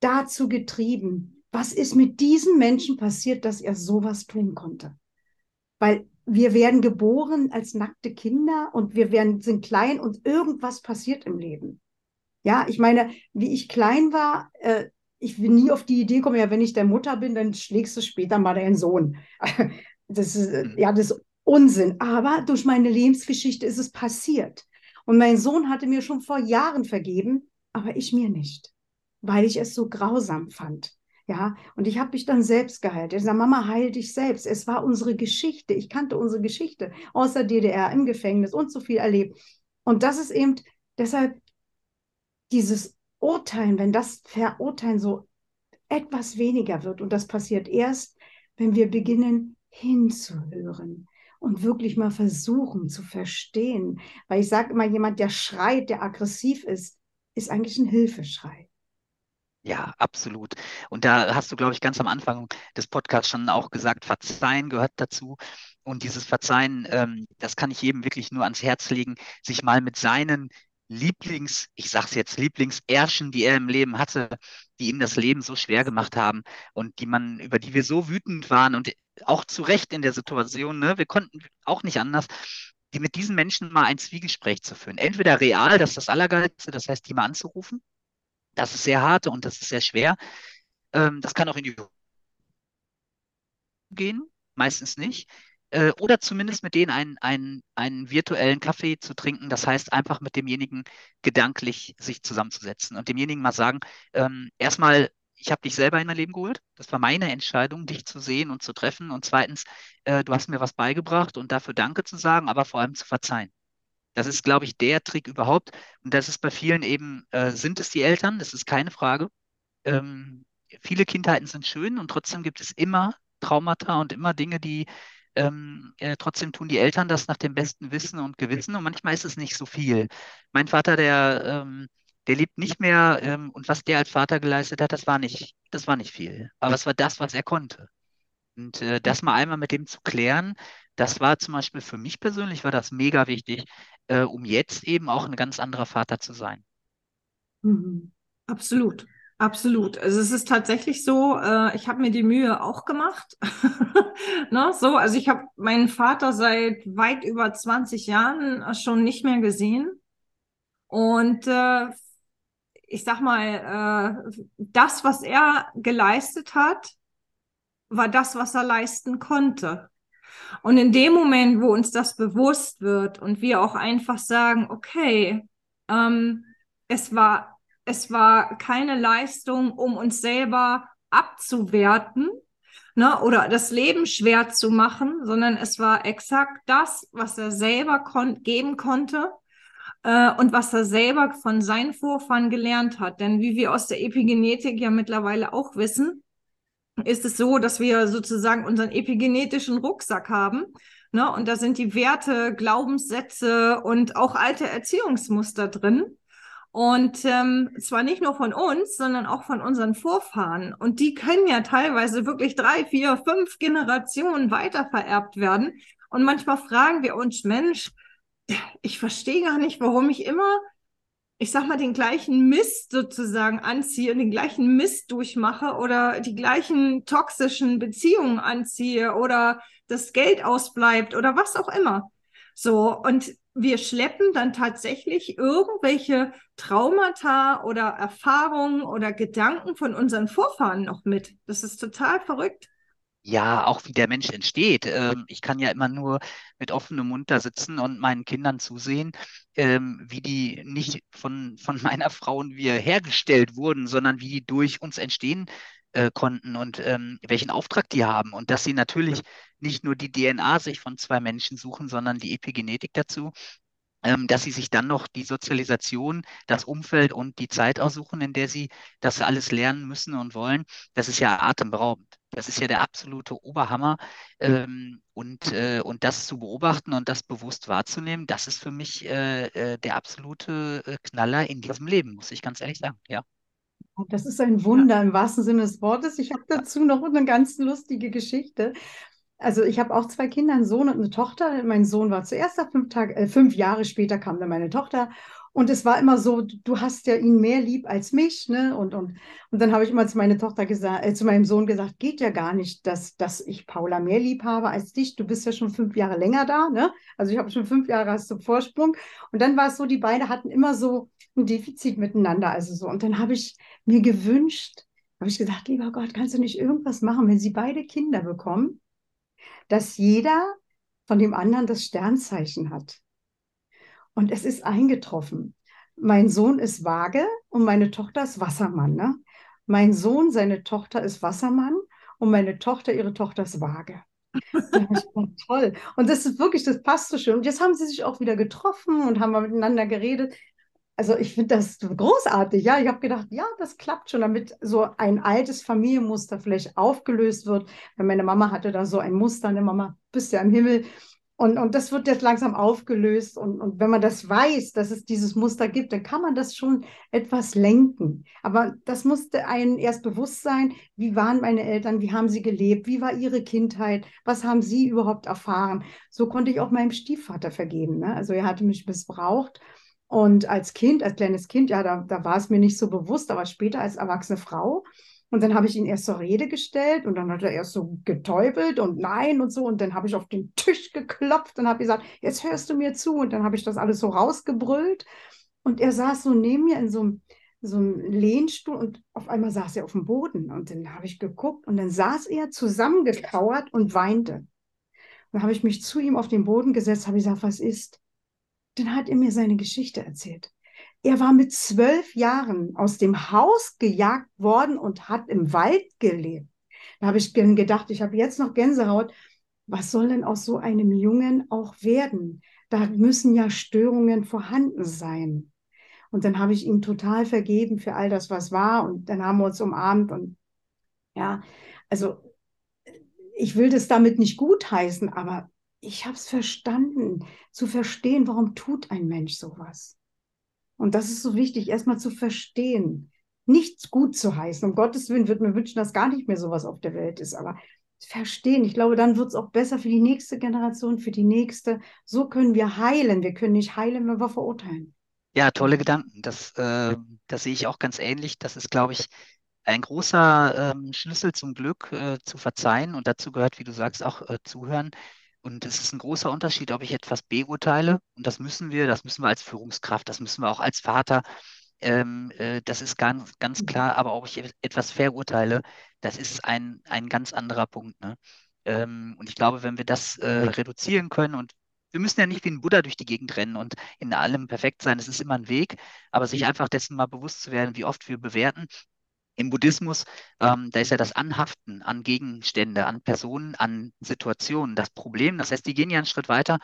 dazu getrieben? Was ist mit diesem Menschen passiert, dass er sowas tun konnte? Weil wir werden geboren als nackte Kinder und wir werden, sind klein und irgendwas passiert im Leben. Ja, ich meine, wie ich klein war, äh, ich bin nie auf die Idee gekommen, ja, wenn ich der Mutter bin, dann schlägst du später mal deinen Sohn. <laughs> Das ist, äh, ja, das ist Unsinn. Aber durch meine Lebensgeschichte ist es passiert. Und mein Sohn hatte mir schon vor Jahren vergeben, aber ich mir nicht. Weil ich es so grausam fand. Ja, und ich habe mich dann selbst geheilt. Ich sage, Mama, heil dich selbst. Es war unsere Geschichte. Ich kannte unsere Geschichte aus der DDR im Gefängnis und so viel erlebt. Und das ist eben deshalb dieses Urteilen, wenn das Verurteilen so etwas weniger wird. Und das passiert erst, wenn wir beginnen hinzuhören und wirklich mal versuchen zu verstehen. Weil ich sage immer, jemand, der schreit, der aggressiv ist, ist eigentlich ein Hilfeschrei. Ja, absolut. Und da hast du, glaube ich, ganz am Anfang des Podcasts schon auch gesagt, Verzeihen gehört dazu. Und dieses Verzeihen, ähm, das kann ich jedem wirklich nur ans Herz legen, sich mal mit seinen Lieblings, ich sag's jetzt, Lieblingsärschen, die er im Leben hatte, die ihm das Leben so schwer gemacht haben und die man, über die wir so wütend waren und auch zu Recht in der Situation, ne, wir konnten auch nicht anders, die mit diesen Menschen mal ein Zwiegespräch zu führen. Entweder real, das ist das Allergeilste, das heißt, die mal anzurufen, das ist sehr hart und das ist sehr schwer. Ähm, das kann auch in die gehen, meistens nicht. Äh, oder zumindest mit denen einen, einen, einen virtuellen Kaffee zu trinken. Das heißt, einfach mit demjenigen gedanklich sich zusammenzusetzen und demjenigen mal sagen, ähm, erstmal, ich habe dich selber in mein Leben geholt. Das war meine Entscheidung, dich zu sehen und zu treffen. Und zweitens, äh, du hast mir was beigebracht und dafür Danke zu sagen, aber vor allem zu verzeihen. Das ist, glaube ich, der Trick überhaupt. Und das ist bei vielen eben, äh, sind es die Eltern, das ist keine Frage. Ähm, viele Kindheiten sind schön und trotzdem gibt es immer Traumata und immer Dinge, die ähm, äh, trotzdem tun die Eltern das nach dem besten Wissen und Gewissen und manchmal ist es nicht so viel. Mein Vater, der, ähm, der lebt nicht mehr ähm, und was der als Vater geleistet hat, das war nicht, das war nicht viel. Aber es war das, was er konnte. Und äh, das mal einmal mit dem zu klären, das war zum Beispiel für mich persönlich, war das mega wichtig, äh, um jetzt eben auch ein ganz anderer Vater zu sein. Mhm. Absolut. Absolut. Also es ist tatsächlich so, äh, ich habe mir die Mühe auch gemacht. <laughs> ne, so, also ich habe meinen Vater seit weit über 20 Jahren schon nicht mehr gesehen. Und äh, ich sag mal, äh, das, was er geleistet hat, war das, was er leisten konnte. Und in dem Moment, wo uns das bewusst wird und wir auch einfach sagen, okay, ähm, es war, es war keine Leistung, um uns selber abzuwerten, ne, oder das Leben schwer zu machen, sondern es war exakt das, was er selber kon geben konnte äh, und was er selber von seinen Vorfahren gelernt hat. Denn wie wir aus der Epigenetik ja mittlerweile auch wissen, ist es so, dass wir sozusagen unseren epigenetischen Rucksack haben. Ne? Und da sind die Werte, Glaubenssätze und auch alte Erziehungsmuster drin. Und ähm, zwar nicht nur von uns, sondern auch von unseren Vorfahren. Und die können ja teilweise wirklich drei, vier, fünf Generationen weitervererbt werden. Und manchmal fragen wir uns, Mensch, ich verstehe gar nicht, warum ich immer ich sag mal, den gleichen Mist sozusagen anziehe, den gleichen Mist durchmache oder die gleichen toxischen Beziehungen anziehe oder das Geld ausbleibt oder was auch immer. So, und wir schleppen dann tatsächlich irgendwelche Traumata oder Erfahrungen oder Gedanken von unseren Vorfahren noch mit. Das ist total verrückt ja, auch wie der Mensch entsteht. Ähm, ich kann ja immer nur mit offenem Mund da sitzen und meinen Kindern zusehen, ähm, wie die nicht von, von <laughs> meiner Frau und wir hergestellt wurden, sondern wie die durch uns entstehen äh, konnten und ähm, welchen Auftrag die haben. Und dass sie natürlich nicht nur die DNA sich von zwei Menschen suchen, sondern die Epigenetik dazu dass sie sich dann noch die Sozialisation, das Umfeld und die Zeit aussuchen, in der sie das alles lernen müssen und wollen. Das ist ja atemberaubend. Das ist ja der absolute Oberhammer. Ähm, und, äh, und das zu beobachten und das bewusst wahrzunehmen, das ist für mich äh, äh, der absolute Knaller in diesem Leben, muss ich ganz ehrlich sagen. Ja. Das ist ein Wunder im wahrsten Sinne des Wortes. Ich habe dazu noch eine ganz lustige Geschichte also ich habe auch zwei Kinder, einen Sohn und eine Tochter. Mein Sohn war zuerst da, fünf, Tage, äh, fünf Jahre später kam dann meine Tochter. Und es war immer so, du hast ja ihn mehr lieb als mich, ne? Und, und, und dann habe ich immer zu meiner Tochter gesagt, äh, zu meinem Sohn gesagt, geht ja gar nicht, dass, dass ich Paula mehr lieb habe als dich. Du bist ja schon fünf Jahre länger da, ne? Also ich habe schon fünf Jahre hast du Vorsprung. Und dann war es so, die beiden hatten immer so ein Defizit miteinander. Also so. Und dann habe ich mir gewünscht, habe ich gesagt, lieber Gott, kannst du nicht irgendwas machen, wenn sie beide Kinder bekommen? Dass jeder von dem anderen das Sternzeichen hat. Und es ist eingetroffen. mein Sohn ist vage und meine Tochter ist Wassermann. Ne? Mein Sohn, seine Tochter ist Wassermann und meine Tochter, ihre Tochter ist vage. <laughs> toll. Und das ist wirklich, das passt so schön. Und jetzt haben sie sich auch wieder getroffen und haben mal miteinander geredet. Also ich finde das großartig. Ja, ich habe gedacht, ja, das klappt schon, damit so ein altes Familienmuster vielleicht aufgelöst wird. Weil meine Mama hatte da so ein Muster, eine Mama, bist ja im Himmel. Und, und das wird jetzt langsam aufgelöst. Und, und wenn man das weiß, dass es dieses Muster gibt, dann kann man das schon etwas lenken. Aber das musste einem erst bewusst sein, wie waren meine Eltern, wie haben sie gelebt, wie war ihre Kindheit, was haben sie überhaupt erfahren. So konnte ich auch meinem Stiefvater vergeben. Ne? Also er hatte mich missbraucht. Und als Kind, als kleines Kind, ja, da, da war es mir nicht so bewusst, aber später als erwachsene Frau und dann habe ich ihn erst zur Rede gestellt und dann hat er erst so getäubelt und nein und so. Und dann habe ich auf den Tisch geklopft und habe gesagt, jetzt hörst du mir zu. Und dann habe ich das alles so rausgebrüllt. Und er saß so neben mir in so einem, so einem Lehnstuhl und auf einmal saß er auf dem Boden. Und dann habe ich geguckt und dann saß er zusammengekauert und weinte. Dann habe ich mich zu ihm auf den Boden gesetzt, habe gesagt, was ist? Dann hat er mir seine Geschichte erzählt. Er war mit zwölf Jahren aus dem Haus gejagt worden und hat im Wald gelebt. Da habe ich gedacht, ich habe jetzt noch Gänsehaut. Was soll denn aus so einem Jungen auch werden? Da müssen ja Störungen vorhanden sein. Und dann habe ich ihm total vergeben für all das, was war. Und dann haben wir uns umarmt. Und ja, also ich will das damit nicht gutheißen, aber ich habe es verstanden, zu verstehen, warum tut ein Mensch sowas. Und das ist so wichtig, erstmal zu verstehen. Nichts gut zu heißen. Um Gottes Willen würde mir wünschen, dass gar nicht mehr sowas auf der Welt ist. Aber verstehen, ich glaube, dann wird es auch besser für die nächste Generation, für die nächste. So können wir heilen. Wir können nicht heilen, wenn wir verurteilen. Ja, tolle Gedanken. Das, äh, das sehe ich auch ganz ähnlich. Das ist, glaube ich, ein großer ähm, Schlüssel zum Glück, äh, zu verzeihen. Und dazu gehört, wie du sagst, auch äh, zuhören. Und es ist ein großer Unterschied, ob ich etwas beurteile, und das müssen wir, das müssen wir als Führungskraft, das müssen wir auch als Vater, ähm, äh, das ist ganz, ganz klar, aber ob ich etwas verurteile, das ist ein, ein ganz anderer Punkt. Ne? Ähm, und ich glaube, wenn wir das äh, reduzieren können und wir müssen ja nicht wie ein Buddha durch die Gegend rennen und in allem perfekt sein, es ist immer ein Weg, aber sich einfach dessen mal bewusst zu werden, wie oft wir bewerten im Buddhismus, ähm, da ist ja das Anhaften an Gegenstände, an Personen, an Situationen das Problem. Das heißt, die gehen ja einen Schritt weiter.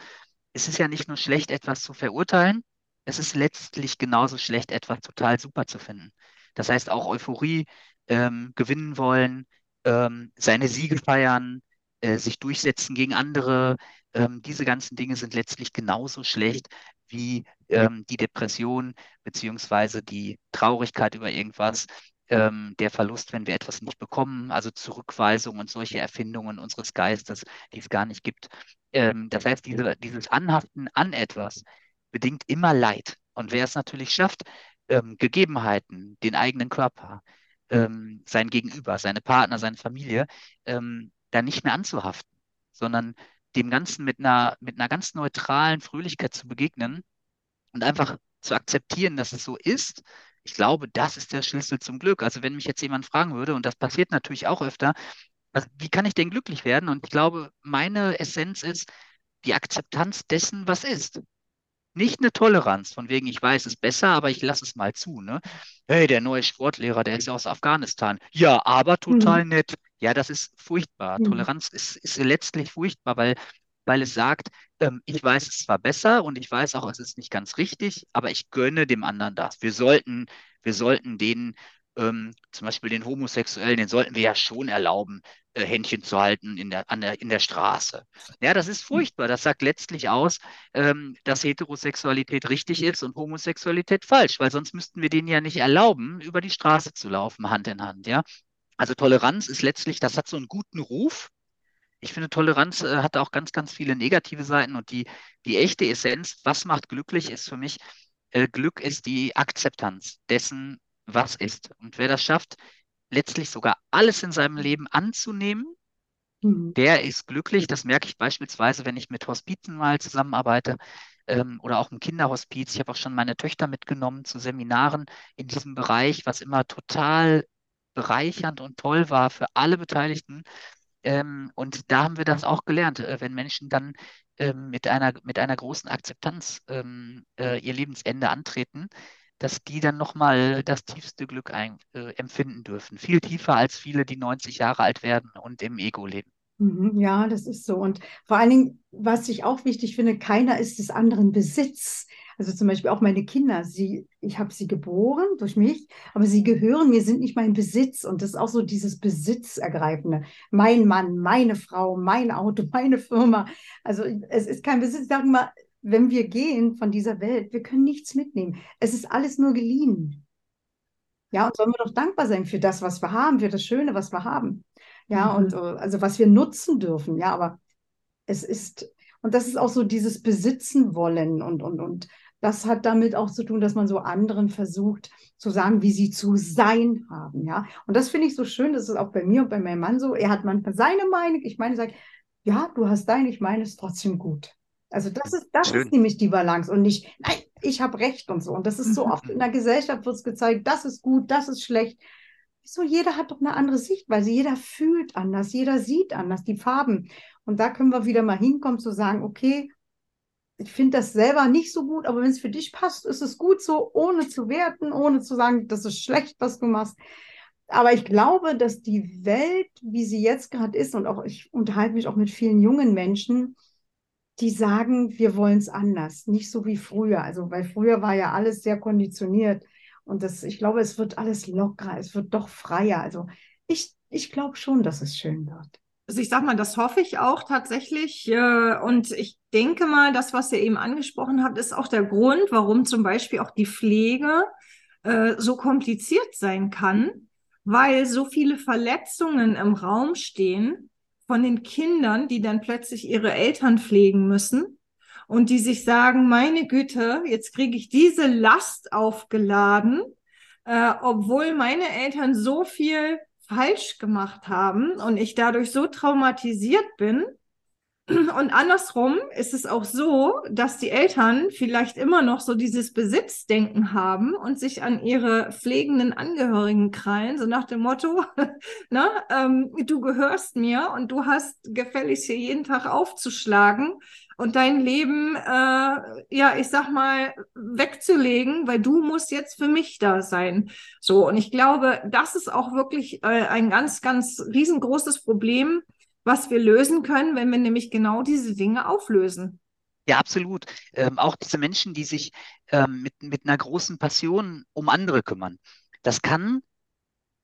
Es ist ja nicht nur schlecht, etwas zu verurteilen, es ist letztlich genauso schlecht, etwas total super zu finden. Das heißt, auch Euphorie, ähm, gewinnen wollen, ähm, seine Siege feiern, äh, sich durchsetzen gegen andere, ähm, diese ganzen Dinge sind letztlich genauso schlecht wie ähm, die Depression beziehungsweise die Traurigkeit über irgendwas, ähm, der Verlust, wenn wir etwas nicht bekommen, also Zurückweisung und solche Erfindungen unseres Geistes, die es gar nicht gibt. Ähm, das heißt, diese, dieses Anhaften an etwas bedingt immer Leid. Und wer es natürlich schafft, ähm, Gegebenheiten, den eigenen Körper, ähm, sein Gegenüber, seine Partner, seine Familie, ähm, da nicht mehr anzuhaften, sondern dem Ganzen mit einer, mit einer ganz neutralen Fröhlichkeit zu begegnen und einfach zu akzeptieren, dass es so ist, ich glaube, das ist der Schlüssel zum Glück. Also wenn mich jetzt jemand fragen würde, und das passiert natürlich auch öfter, was, wie kann ich denn glücklich werden? Und ich glaube, meine Essenz ist die Akzeptanz dessen, was ist. Nicht eine Toleranz, von wegen, ich weiß es besser, aber ich lasse es mal zu. Ne? Hey, der neue Sportlehrer, der ist ja aus Afghanistan. Ja, aber total mhm. nett. Ja, das ist furchtbar. Mhm. Toleranz ist, ist letztlich furchtbar, weil weil es sagt, ähm, ich weiß es zwar besser und ich weiß auch, es ist nicht ganz richtig, aber ich gönne dem anderen das. Wir sollten, wir sollten den, ähm, zum Beispiel den Homosexuellen, den sollten wir ja schon erlauben, äh, Händchen zu halten in der, an der, in der Straße. Ja, das ist furchtbar. Das sagt letztlich aus, ähm, dass Heterosexualität richtig ist und Homosexualität falsch, weil sonst müssten wir denen ja nicht erlauben, über die Straße zu laufen, Hand in Hand. Ja. Also Toleranz ist letztlich, das hat so einen guten Ruf, ich finde, Toleranz äh, hat auch ganz, ganz viele negative Seiten und die, die echte Essenz, was macht glücklich, ist für mich, äh, Glück ist die Akzeptanz dessen, was ist. Und wer das schafft, letztlich sogar alles in seinem Leben anzunehmen, mhm. der ist glücklich. Das merke ich beispielsweise, wenn ich mit Hospizen mal zusammenarbeite ähm, oder auch im Kinderhospiz. Ich habe auch schon meine Töchter mitgenommen zu Seminaren in diesem Bereich, was immer total bereichernd und toll war für alle Beteiligten. Ähm, und da haben wir das auch gelernt, äh, wenn Menschen dann ähm, mit einer, mit einer großen Akzeptanz ähm, äh, ihr Lebensende antreten, dass die dann nochmal das tiefste Glück ein, äh, empfinden dürfen. Viel tiefer als viele, die 90 Jahre alt werden und im Ego leben. Mhm, ja, das ist so. Und vor allen Dingen, was ich auch wichtig finde, keiner ist des anderen Besitz. Also zum Beispiel auch meine Kinder, sie, ich habe sie geboren durch mich, aber sie gehören mir, sind nicht mein Besitz. Und das ist auch so dieses Besitzergreifende. Mein Mann, meine Frau, mein Auto, <laughs> meine Firma. Also es ist kein Besitz. Sag mal, wenn wir gehen von dieser Welt, wir können nichts mitnehmen. Es ist alles nur geliehen. Ja, und sollen wir doch dankbar sein für das, was wir haben, für das Schöne, was wir haben. Ja, mhm. und äh, also was wir nutzen dürfen. Ja, aber es ist, und das ist auch so dieses Besitzen wollen und, und, und das hat damit auch zu tun, dass man so anderen versucht zu sagen, wie sie zu sein haben. Ja, und das finde ich so schön. Das ist auch bei mir und bei meinem Mann so. Er hat manchmal seine Meinung, ich meine, sagt, ja, du hast deine, ich meine, ist trotzdem gut. Also das ist, das ist nämlich die Balance und nicht, nein, ich habe Recht und so. Und das ist so oft in der <laughs> Gesellschaft wird es gezeigt, das ist gut, das ist schlecht. So, jeder hat doch eine andere Sichtweise, jeder fühlt anders, jeder sieht anders, die Farben. Und da können wir wieder mal hinkommen zu sagen, okay, ich finde das selber nicht so gut, aber wenn es für dich passt, ist es gut so, ohne zu werten, ohne zu sagen, das ist schlecht, was du machst. Aber ich glaube, dass die Welt, wie sie jetzt gerade ist, und auch ich unterhalte mich auch mit vielen jungen Menschen, die sagen, wir wollen es anders, nicht so wie früher. Also, weil früher war ja alles sehr konditioniert. Und das, ich glaube, es wird alles lockerer, es wird doch freier. Also ich, ich glaube schon, dass es schön wird. Also ich sag mal, das hoffe ich auch tatsächlich. Äh, und ich denke mal, das, was ihr eben angesprochen habt, ist auch der Grund, warum zum Beispiel auch die Pflege äh, so kompliziert sein kann, weil so viele Verletzungen im Raum stehen von den Kindern, die dann plötzlich ihre Eltern pflegen müssen und die sich sagen, meine Güte, jetzt kriege ich diese Last aufgeladen, äh, obwohl meine Eltern so viel falsch gemacht haben und ich dadurch so traumatisiert bin, und andersrum ist es auch so, dass die Eltern vielleicht immer noch so dieses Besitzdenken haben und sich an ihre pflegenden Angehörigen krallen, so nach dem Motto, <laughs> ne, ähm, du gehörst mir und du hast gefälligst hier jeden Tag aufzuschlagen und dein Leben, äh, ja, ich sag mal, wegzulegen, weil du musst jetzt für mich da sein. So, und ich glaube, das ist auch wirklich äh, ein ganz, ganz riesengroßes Problem, was wir lösen können, wenn wir nämlich genau diese Dinge auflösen. Ja, absolut. Ähm, auch diese Menschen, die sich ähm, mit, mit einer großen Passion um andere kümmern. Das kann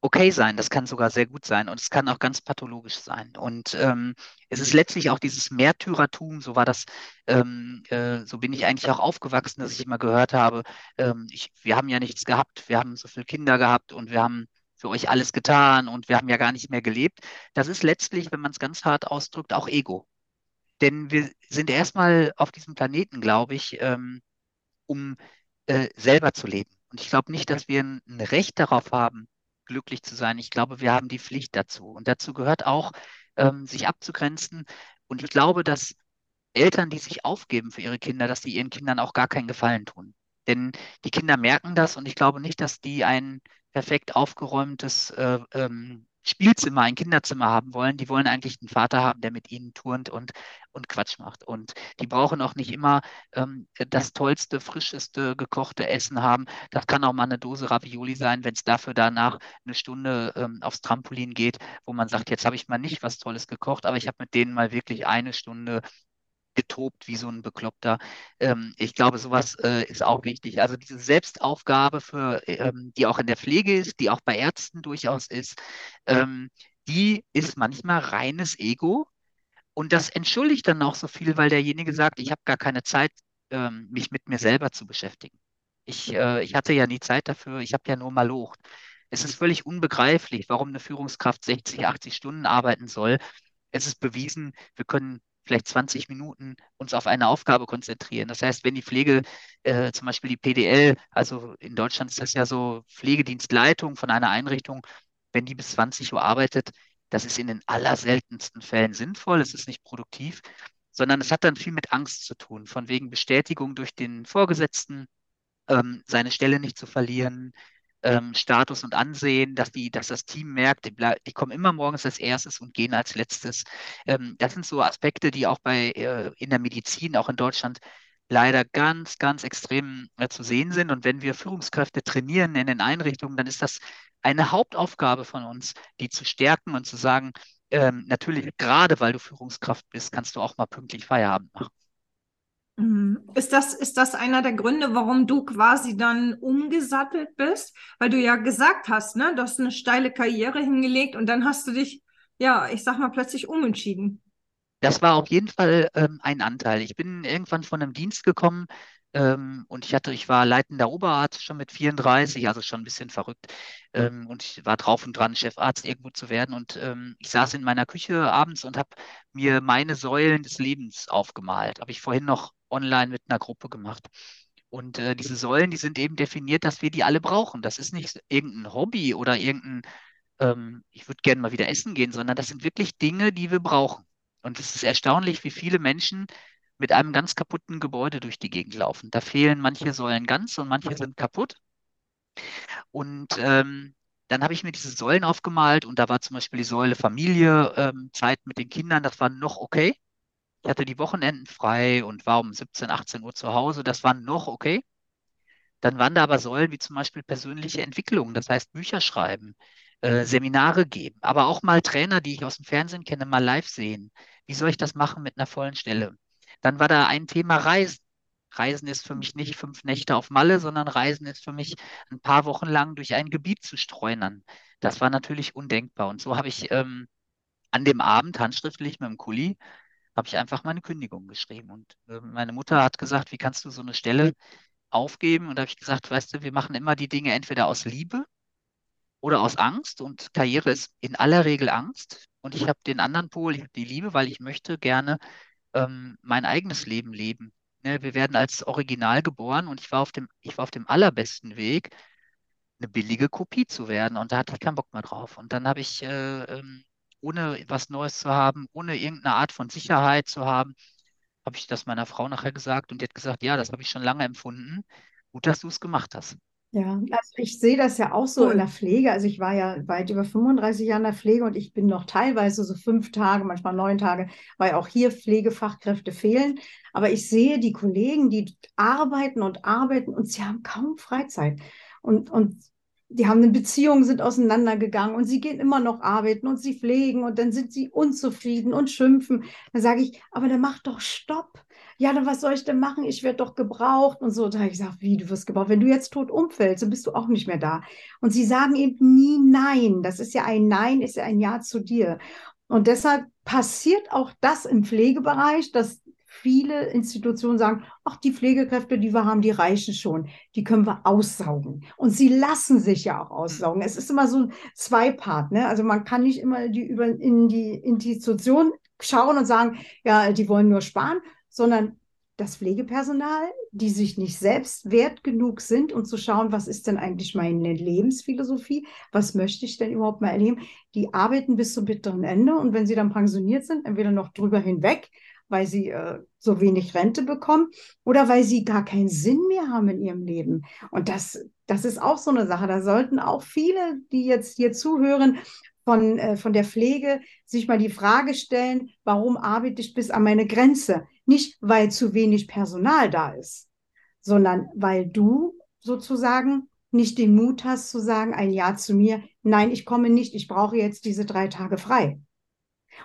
okay sein, das kann sogar sehr gut sein und es kann auch ganz pathologisch sein. Und ähm, es ist letztlich auch dieses Märtyrertum, so war das, ähm, äh, so bin ich eigentlich auch aufgewachsen, dass ich immer gehört habe, ähm, ich, wir haben ja nichts gehabt, wir haben so viele Kinder gehabt und wir haben für euch alles getan und wir haben ja gar nicht mehr gelebt. Das ist letztlich, wenn man es ganz hart ausdrückt, auch Ego. Denn wir sind erstmal auf diesem Planeten, glaube ich, ähm, um äh, selber zu leben. Und ich glaube nicht, dass wir ein, ein Recht darauf haben, glücklich zu sein. Ich glaube, wir haben die Pflicht dazu. Und dazu gehört auch, ähm, sich abzugrenzen. Und ich glaube, dass Eltern, die sich aufgeben für ihre Kinder, dass die ihren Kindern auch gar keinen Gefallen tun. Denn die Kinder merken das und ich glaube nicht, dass die ein perfekt aufgeräumtes äh, ähm, Spielzimmer, ein Kinderzimmer haben wollen. Die wollen eigentlich einen Vater haben, der mit ihnen turnt und, und Quatsch macht. Und die brauchen auch nicht immer ähm, das tollste, frischeste, gekochte Essen haben. Das kann auch mal eine Dose Ravioli sein, wenn es dafür danach eine Stunde ähm, aufs Trampolin geht, wo man sagt, jetzt habe ich mal nicht was Tolles gekocht, aber ich habe mit denen mal wirklich eine Stunde getobt wie so ein Bekloppter. Ähm, ich glaube, sowas äh, ist auch wichtig. Also diese Selbstaufgabe, für, ähm, die auch in der Pflege ist, die auch bei Ärzten durchaus ist, ähm, die ist manchmal reines Ego. Und das entschuldigt dann auch so viel, weil derjenige sagt, ich habe gar keine Zeit, ähm, mich mit mir selber zu beschäftigen. Ich, äh, ich hatte ja nie Zeit dafür, ich habe ja nur mal locht. Es ist völlig unbegreiflich, warum eine Führungskraft 60, 80 Stunden arbeiten soll. Es ist bewiesen, wir können vielleicht 20 Minuten uns auf eine Aufgabe konzentrieren. Das heißt, wenn die Pflege, äh, zum Beispiel die PDL, also in Deutschland ist das ja so Pflegedienstleitung von einer Einrichtung, wenn die bis 20 Uhr arbeitet, das ist in den allerseltensten Fällen sinnvoll, es ist nicht produktiv, sondern es hat dann viel mit Angst zu tun, von wegen Bestätigung durch den Vorgesetzten, ähm, seine Stelle nicht zu verlieren, ähm, Status und Ansehen, dass, die, dass das Team merkt, die, die, kommen immer morgens als erstes und gehen als letztes. Ähm, das sind so Aspekte, die auch bei, äh, in der Medizin, auch in Deutschland, leider ganz, ganz extrem äh, zu sehen sind. Und wenn wir Führungskräfte trainieren in den Einrichtungen, dann ist das eine Hauptaufgabe von uns, die zu stärken und zu sagen, ähm, natürlich, gerade weil du Führungskraft bist, kannst du auch mal pünktlich Feierabend machen. Mhm. Ist das, ist das einer der Gründe, warum du quasi dann umgesattelt bist? Weil du ja gesagt hast, ne, du hast eine steile Karriere hingelegt und dann hast du dich, ja, ich sag mal, plötzlich umentschieden. Das war auf jeden Fall ähm, ein Anteil. Ich bin irgendwann von einem Dienst gekommen ähm, und ich hatte, ich war leitender Oberarzt schon mit 34, also schon ein bisschen verrückt. Ähm, und ich war drauf und dran, Chefarzt irgendwo zu werden. Und ähm, ich saß in meiner Küche abends und habe mir meine Säulen des Lebens aufgemalt. Habe ich vorhin noch online mit einer Gruppe gemacht. Und äh, diese Säulen, die sind eben definiert, dass wir die alle brauchen. Das ist nicht irgendein Hobby oder irgendein, ähm, ich würde gerne mal wieder essen gehen, sondern das sind wirklich Dinge, die wir brauchen. Und es ist erstaunlich, wie viele Menschen mit einem ganz kaputten Gebäude durch die Gegend laufen. Da fehlen manche Säulen ganz und manche sind kaputt. Und ähm, dann habe ich mir diese Säulen aufgemalt und da war zum Beispiel die Säule Familie, ähm, Zeit mit den Kindern, das war noch okay. Ich hatte die Wochenenden frei und war um 17, 18 Uhr zu Hause, das war noch okay. Dann waren da aber Säulen wie zum Beispiel persönliche Entwicklung, das heißt Bücher schreiben, äh, Seminare geben, aber auch mal Trainer, die ich aus dem Fernsehen kenne, mal live sehen. Wie soll ich das machen mit einer vollen Stelle? Dann war da ein Thema Reisen. Reisen ist für mich nicht fünf Nächte auf Malle, sondern Reisen ist für mich ein paar Wochen lang durch ein Gebiet zu streunern. Das war natürlich undenkbar. Und so habe ich ähm, an dem Abend handschriftlich mit dem Kuli habe ich einfach meine Kündigung geschrieben. Und äh, meine Mutter hat gesagt, wie kannst du so eine Stelle aufgeben? Und da habe ich gesagt, weißt du, wir machen immer die Dinge entweder aus Liebe oder aus Angst und Karriere ist in aller Regel Angst. Und ich habe den anderen Pol, ich habe die Liebe, weil ich möchte gerne ähm, mein eigenes Leben leben. Ne, wir werden als Original geboren und ich war auf dem, ich war auf dem allerbesten Weg, eine billige Kopie zu werden. Und da hatte ich keinen Bock mehr drauf. Und dann habe ich, äh, ähm, ohne was Neues zu haben, ohne irgendeine Art von Sicherheit zu haben, habe ich das meiner Frau nachher gesagt und die hat gesagt, ja, das habe ich schon lange empfunden. Gut, dass du es gemacht hast. Ja, also ich sehe das ja auch so in der Pflege. Also ich war ja weit über 35 Jahre in der Pflege und ich bin noch teilweise so fünf Tage, manchmal neun Tage, weil auch hier Pflegefachkräfte fehlen. Aber ich sehe die Kollegen, die arbeiten und arbeiten und sie haben kaum Freizeit. Und, und die haben eine Beziehung, sind auseinandergegangen und sie gehen immer noch arbeiten und sie pflegen und dann sind sie unzufrieden und schimpfen. Dann sage ich, aber dann mach doch Stopp ja, dann was soll ich denn machen? Ich werde doch gebraucht und so. Da habe ich gesagt, wie, du wirst gebraucht. Wenn du jetzt tot umfällst, dann bist du auch nicht mehr da. Und sie sagen eben nie Nein. Das ist ja ein Nein, ist ja ein Ja zu dir. Und deshalb passiert auch das im Pflegebereich, dass viele Institutionen sagen, ach, die Pflegekräfte, die wir haben, die reichen schon. Die können wir aussaugen. Und sie lassen sich ja auch aussaugen. Es ist immer so ein Zweipart. Ne? Also man kann nicht immer die über, in die Institution schauen und sagen, ja, die wollen nur sparen, sondern das Pflegepersonal, die sich nicht selbst wert genug sind, um zu schauen, was ist denn eigentlich meine Lebensphilosophie, was möchte ich denn überhaupt mal erleben, die arbeiten bis zum bitteren Ende und wenn sie dann pensioniert sind, entweder noch drüber hinweg, weil sie äh, so wenig Rente bekommen oder weil sie gar keinen Sinn mehr haben in ihrem Leben. Und das, das ist auch so eine Sache. Da sollten auch viele, die jetzt hier zuhören, von, äh, von der Pflege sich mal die Frage stellen, warum arbeite ich bis an meine Grenze? Nicht, weil zu wenig Personal da ist, sondern weil du sozusagen nicht den Mut hast zu sagen, ein Ja zu mir, nein, ich komme nicht, ich brauche jetzt diese drei Tage frei.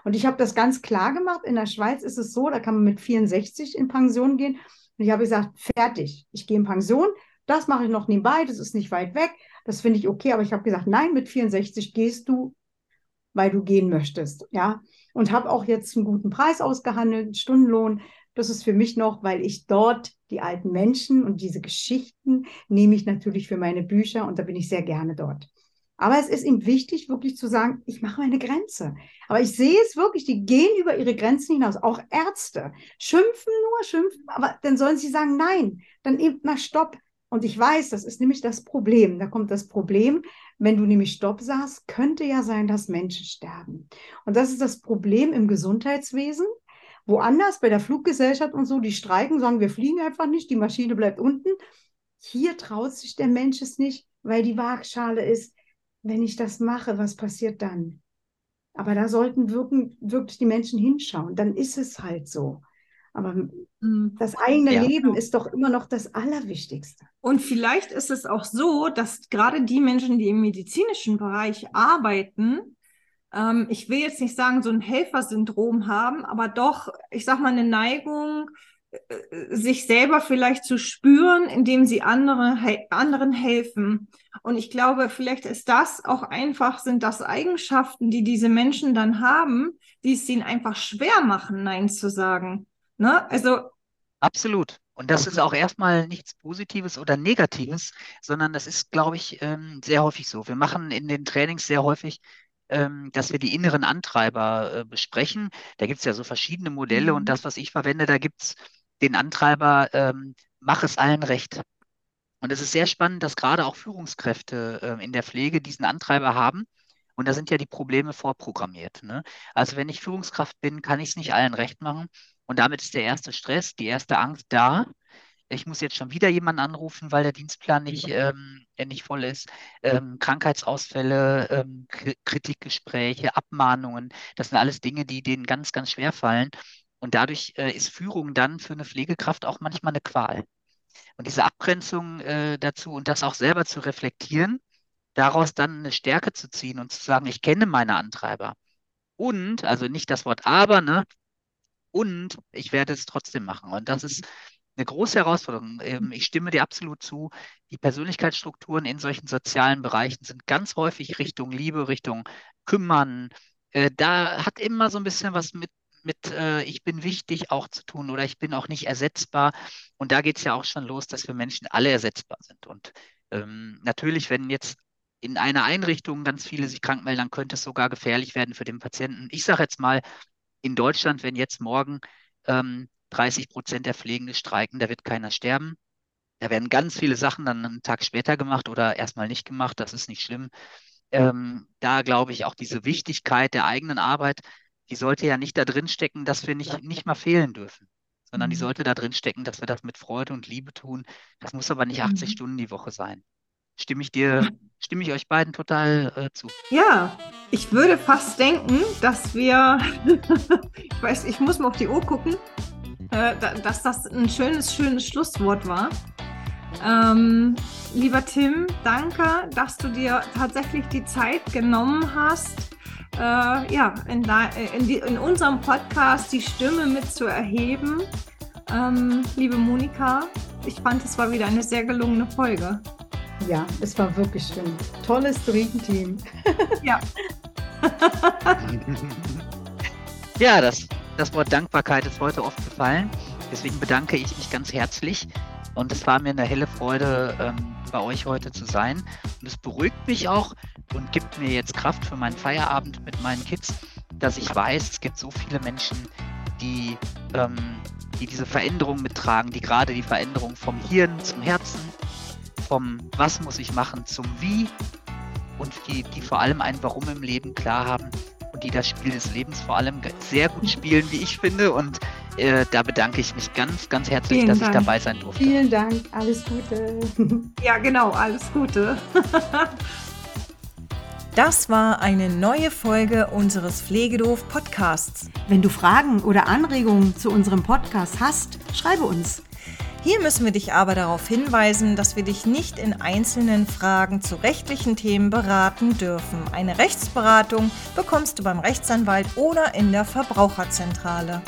Und ich habe das ganz klar gemacht. In der Schweiz ist es so, da kann man mit 64 in Pension gehen. Und ich habe gesagt, fertig, ich gehe in Pension. Das mache ich noch nebenbei, das ist nicht weit weg. Das finde ich okay. Aber ich habe gesagt, nein, mit 64 gehst du weil du gehen möchtest, ja. Und habe auch jetzt einen guten Preis ausgehandelt, Stundenlohn. Das ist für mich noch, weil ich dort die alten Menschen und diese Geschichten nehme ich natürlich für meine Bücher und da bin ich sehr gerne dort. Aber es ist ihm wichtig, wirklich zu sagen, ich mache meine Grenze. Aber ich sehe es wirklich, die gehen über ihre Grenzen hinaus. Auch Ärzte schimpfen nur, schimpfen, aber dann sollen sie sagen, nein, dann eben mal Stopp. Und ich weiß, das ist nämlich das Problem. Da kommt das Problem, wenn du nämlich Stopp sagst, könnte ja sein, dass Menschen sterben. Und das ist das Problem im Gesundheitswesen. Woanders, bei der Fluggesellschaft und so, die streiken, sagen, wir fliegen einfach nicht, die Maschine bleibt unten. Hier traut sich der Mensch es nicht, weil die Waagschale ist, wenn ich das mache, was passiert dann? Aber da sollten wirken, wirklich die Menschen hinschauen. Dann ist es halt so. Aber mhm. das eigene ja. Leben ist doch immer noch das Allerwichtigste. Und vielleicht ist es auch so, dass gerade die Menschen, die im medizinischen Bereich arbeiten, ähm, ich will jetzt nicht sagen, so ein Helfersyndrom haben, aber doch, ich sag mal, eine Neigung, äh, sich selber vielleicht zu spüren, indem sie andere, he anderen helfen. Und ich glaube, vielleicht ist das auch einfach, sind das Eigenschaften, die diese Menschen dann haben, die es ihnen einfach schwer machen, Nein zu sagen. Ne? Also. Absolut. Und das ist auch erstmal nichts Positives oder Negatives, sondern das ist, glaube ich, ähm, sehr häufig so. Wir machen in den Trainings sehr häufig, ähm, dass wir die inneren Antreiber äh, besprechen. Da gibt es ja so verschiedene Modelle und mhm. das, was ich verwende, da gibt es den Antreiber, ähm, mach es allen recht. Und es ist sehr spannend, dass gerade auch Führungskräfte in der Pflege diesen Antreiber haben. Und da sind ja die Probleme vorprogrammiert. Ne? Also wenn ich Führungskraft bin, kann ich es nicht allen recht machen. Und damit ist der erste Stress, die erste Angst da. Ich muss jetzt schon wieder jemanden anrufen, weil der Dienstplan nicht, ähm, nicht voll ist. Ähm, Krankheitsausfälle, ähm, Kritikgespräche, Abmahnungen, das sind alles Dinge, die denen ganz, ganz schwer fallen. Und dadurch äh, ist Führung dann für eine Pflegekraft auch manchmal eine Qual. Und diese Abgrenzung äh, dazu und das auch selber zu reflektieren, daraus dann eine Stärke zu ziehen und zu sagen, ich kenne meine Antreiber. Und, also nicht das Wort aber, ne? Und ich werde es trotzdem machen. Und das ist eine große Herausforderung. Ähm, ich stimme dir absolut zu. Die Persönlichkeitsstrukturen in solchen sozialen Bereichen sind ganz häufig Richtung Liebe, Richtung Kümmern. Äh, da hat immer so ein bisschen was mit mit äh, ich bin wichtig auch zu tun oder ich bin auch nicht ersetzbar. Und da geht es ja auch schon los, dass wir Menschen alle ersetzbar sind. Und ähm, natürlich, wenn jetzt in einer Einrichtung ganz viele sich krank melden, dann könnte es sogar gefährlich werden für den Patienten. Ich sage jetzt mal, in Deutschland, wenn jetzt morgen ähm, 30 Prozent der Pflegende streiken, da wird keiner sterben. Da werden ganz viele Sachen dann einen Tag später gemacht oder erstmal nicht gemacht. Das ist nicht schlimm. Ähm, da glaube ich auch diese Wichtigkeit der eigenen Arbeit die sollte ja nicht da drin stecken, dass wir nicht, nicht mal fehlen dürfen, sondern die mhm. sollte da drin stecken, dass wir das mit Freude und Liebe tun. Das muss aber nicht 80 mhm. Stunden die Woche sein. Stimme ich dir, stimme ich euch beiden total äh, zu. Ja, ich würde fast denken, dass wir, <laughs> ich weiß, ich muss mal auf die Uhr gucken, äh, dass das ein schönes, schönes Schlusswort war. Ähm, lieber Tim, danke, dass du dir tatsächlich die Zeit genommen hast, äh, ja, in, in, die, in, unserem Podcast die Stimme mit zu erheben. Ähm, liebe Monika, ich fand, es war wieder eine sehr gelungene Folge. Ja, es war wirklich schön. Tolles Dream-Team. ja. <laughs> ja, das, das Wort Dankbarkeit ist heute oft gefallen. Deswegen bedanke ich mich ganz herzlich. Und es war mir eine helle Freude, ähm, bei euch heute zu sein. Und es beruhigt mich auch, und gibt mir jetzt Kraft für meinen Feierabend mit meinen Kids, dass ich weiß, es gibt so viele Menschen, die, ähm, die diese Veränderung mittragen, die gerade die Veränderung vom Hirn zum Herzen, vom Was muss ich machen zum Wie und die, die vor allem ein Warum im Leben klar haben und die das Spiel des Lebens vor allem sehr gut spielen, wie ich finde. Und äh, da bedanke ich mich ganz, ganz herzlich, Vielen dass Dank. ich dabei sein durfte. Vielen Dank, alles Gute. ja, genau, alles Gute. <laughs> Das war eine neue Folge unseres Pflegedoof Podcasts. Wenn du Fragen oder Anregungen zu unserem Podcast hast, schreibe uns. Hier müssen wir dich aber darauf hinweisen, dass wir dich nicht in einzelnen Fragen zu rechtlichen Themen beraten dürfen. Eine Rechtsberatung bekommst du beim Rechtsanwalt oder in der Verbraucherzentrale.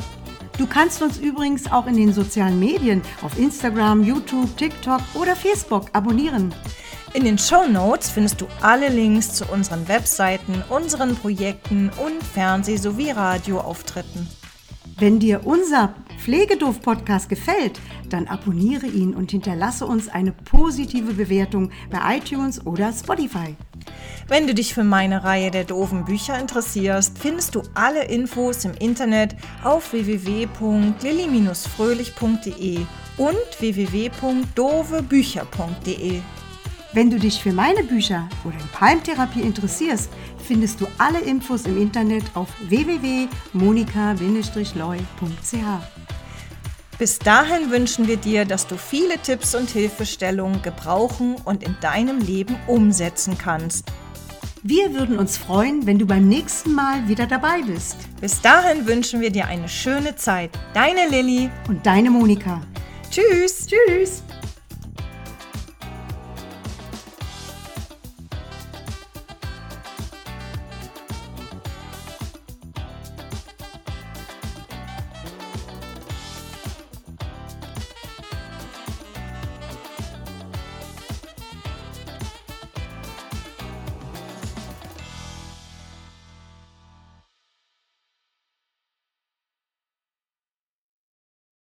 Du kannst uns übrigens auch in den sozialen Medien auf Instagram, YouTube, TikTok oder Facebook abonnieren. In den Show Notes findest du alle Links zu unseren Webseiten, unseren Projekten und Fernseh- sowie Radioauftritten. Wenn dir unser Pflegedoof-Podcast gefällt, dann abonniere ihn und hinterlasse uns eine positive Bewertung bei iTunes oder Spotify. Wenn du dich für meine Reihe der doofen Bücher interessierst, findest du alle Infos im Internet auf www.lilly-fröhlich.de und www.dovebücher.de. Wenn du dich für meine Bücher oder die Palmtherapie interessierst, findest du alle Infos im Internet auf www.monika-leu.ch. Bis dahin wünschen wir dir, dass du viele Tipps und Hilfestellungen gebrauchen und in deinem Leben umsetzen kannst. Wir würden uns freuen, wenn du beim nächsten Mal wieder dabei bist. Bis dahin wünschen wir dir eine schöne Zeit. Deine Lilly und deine Monika. Tschüss. Tschüss.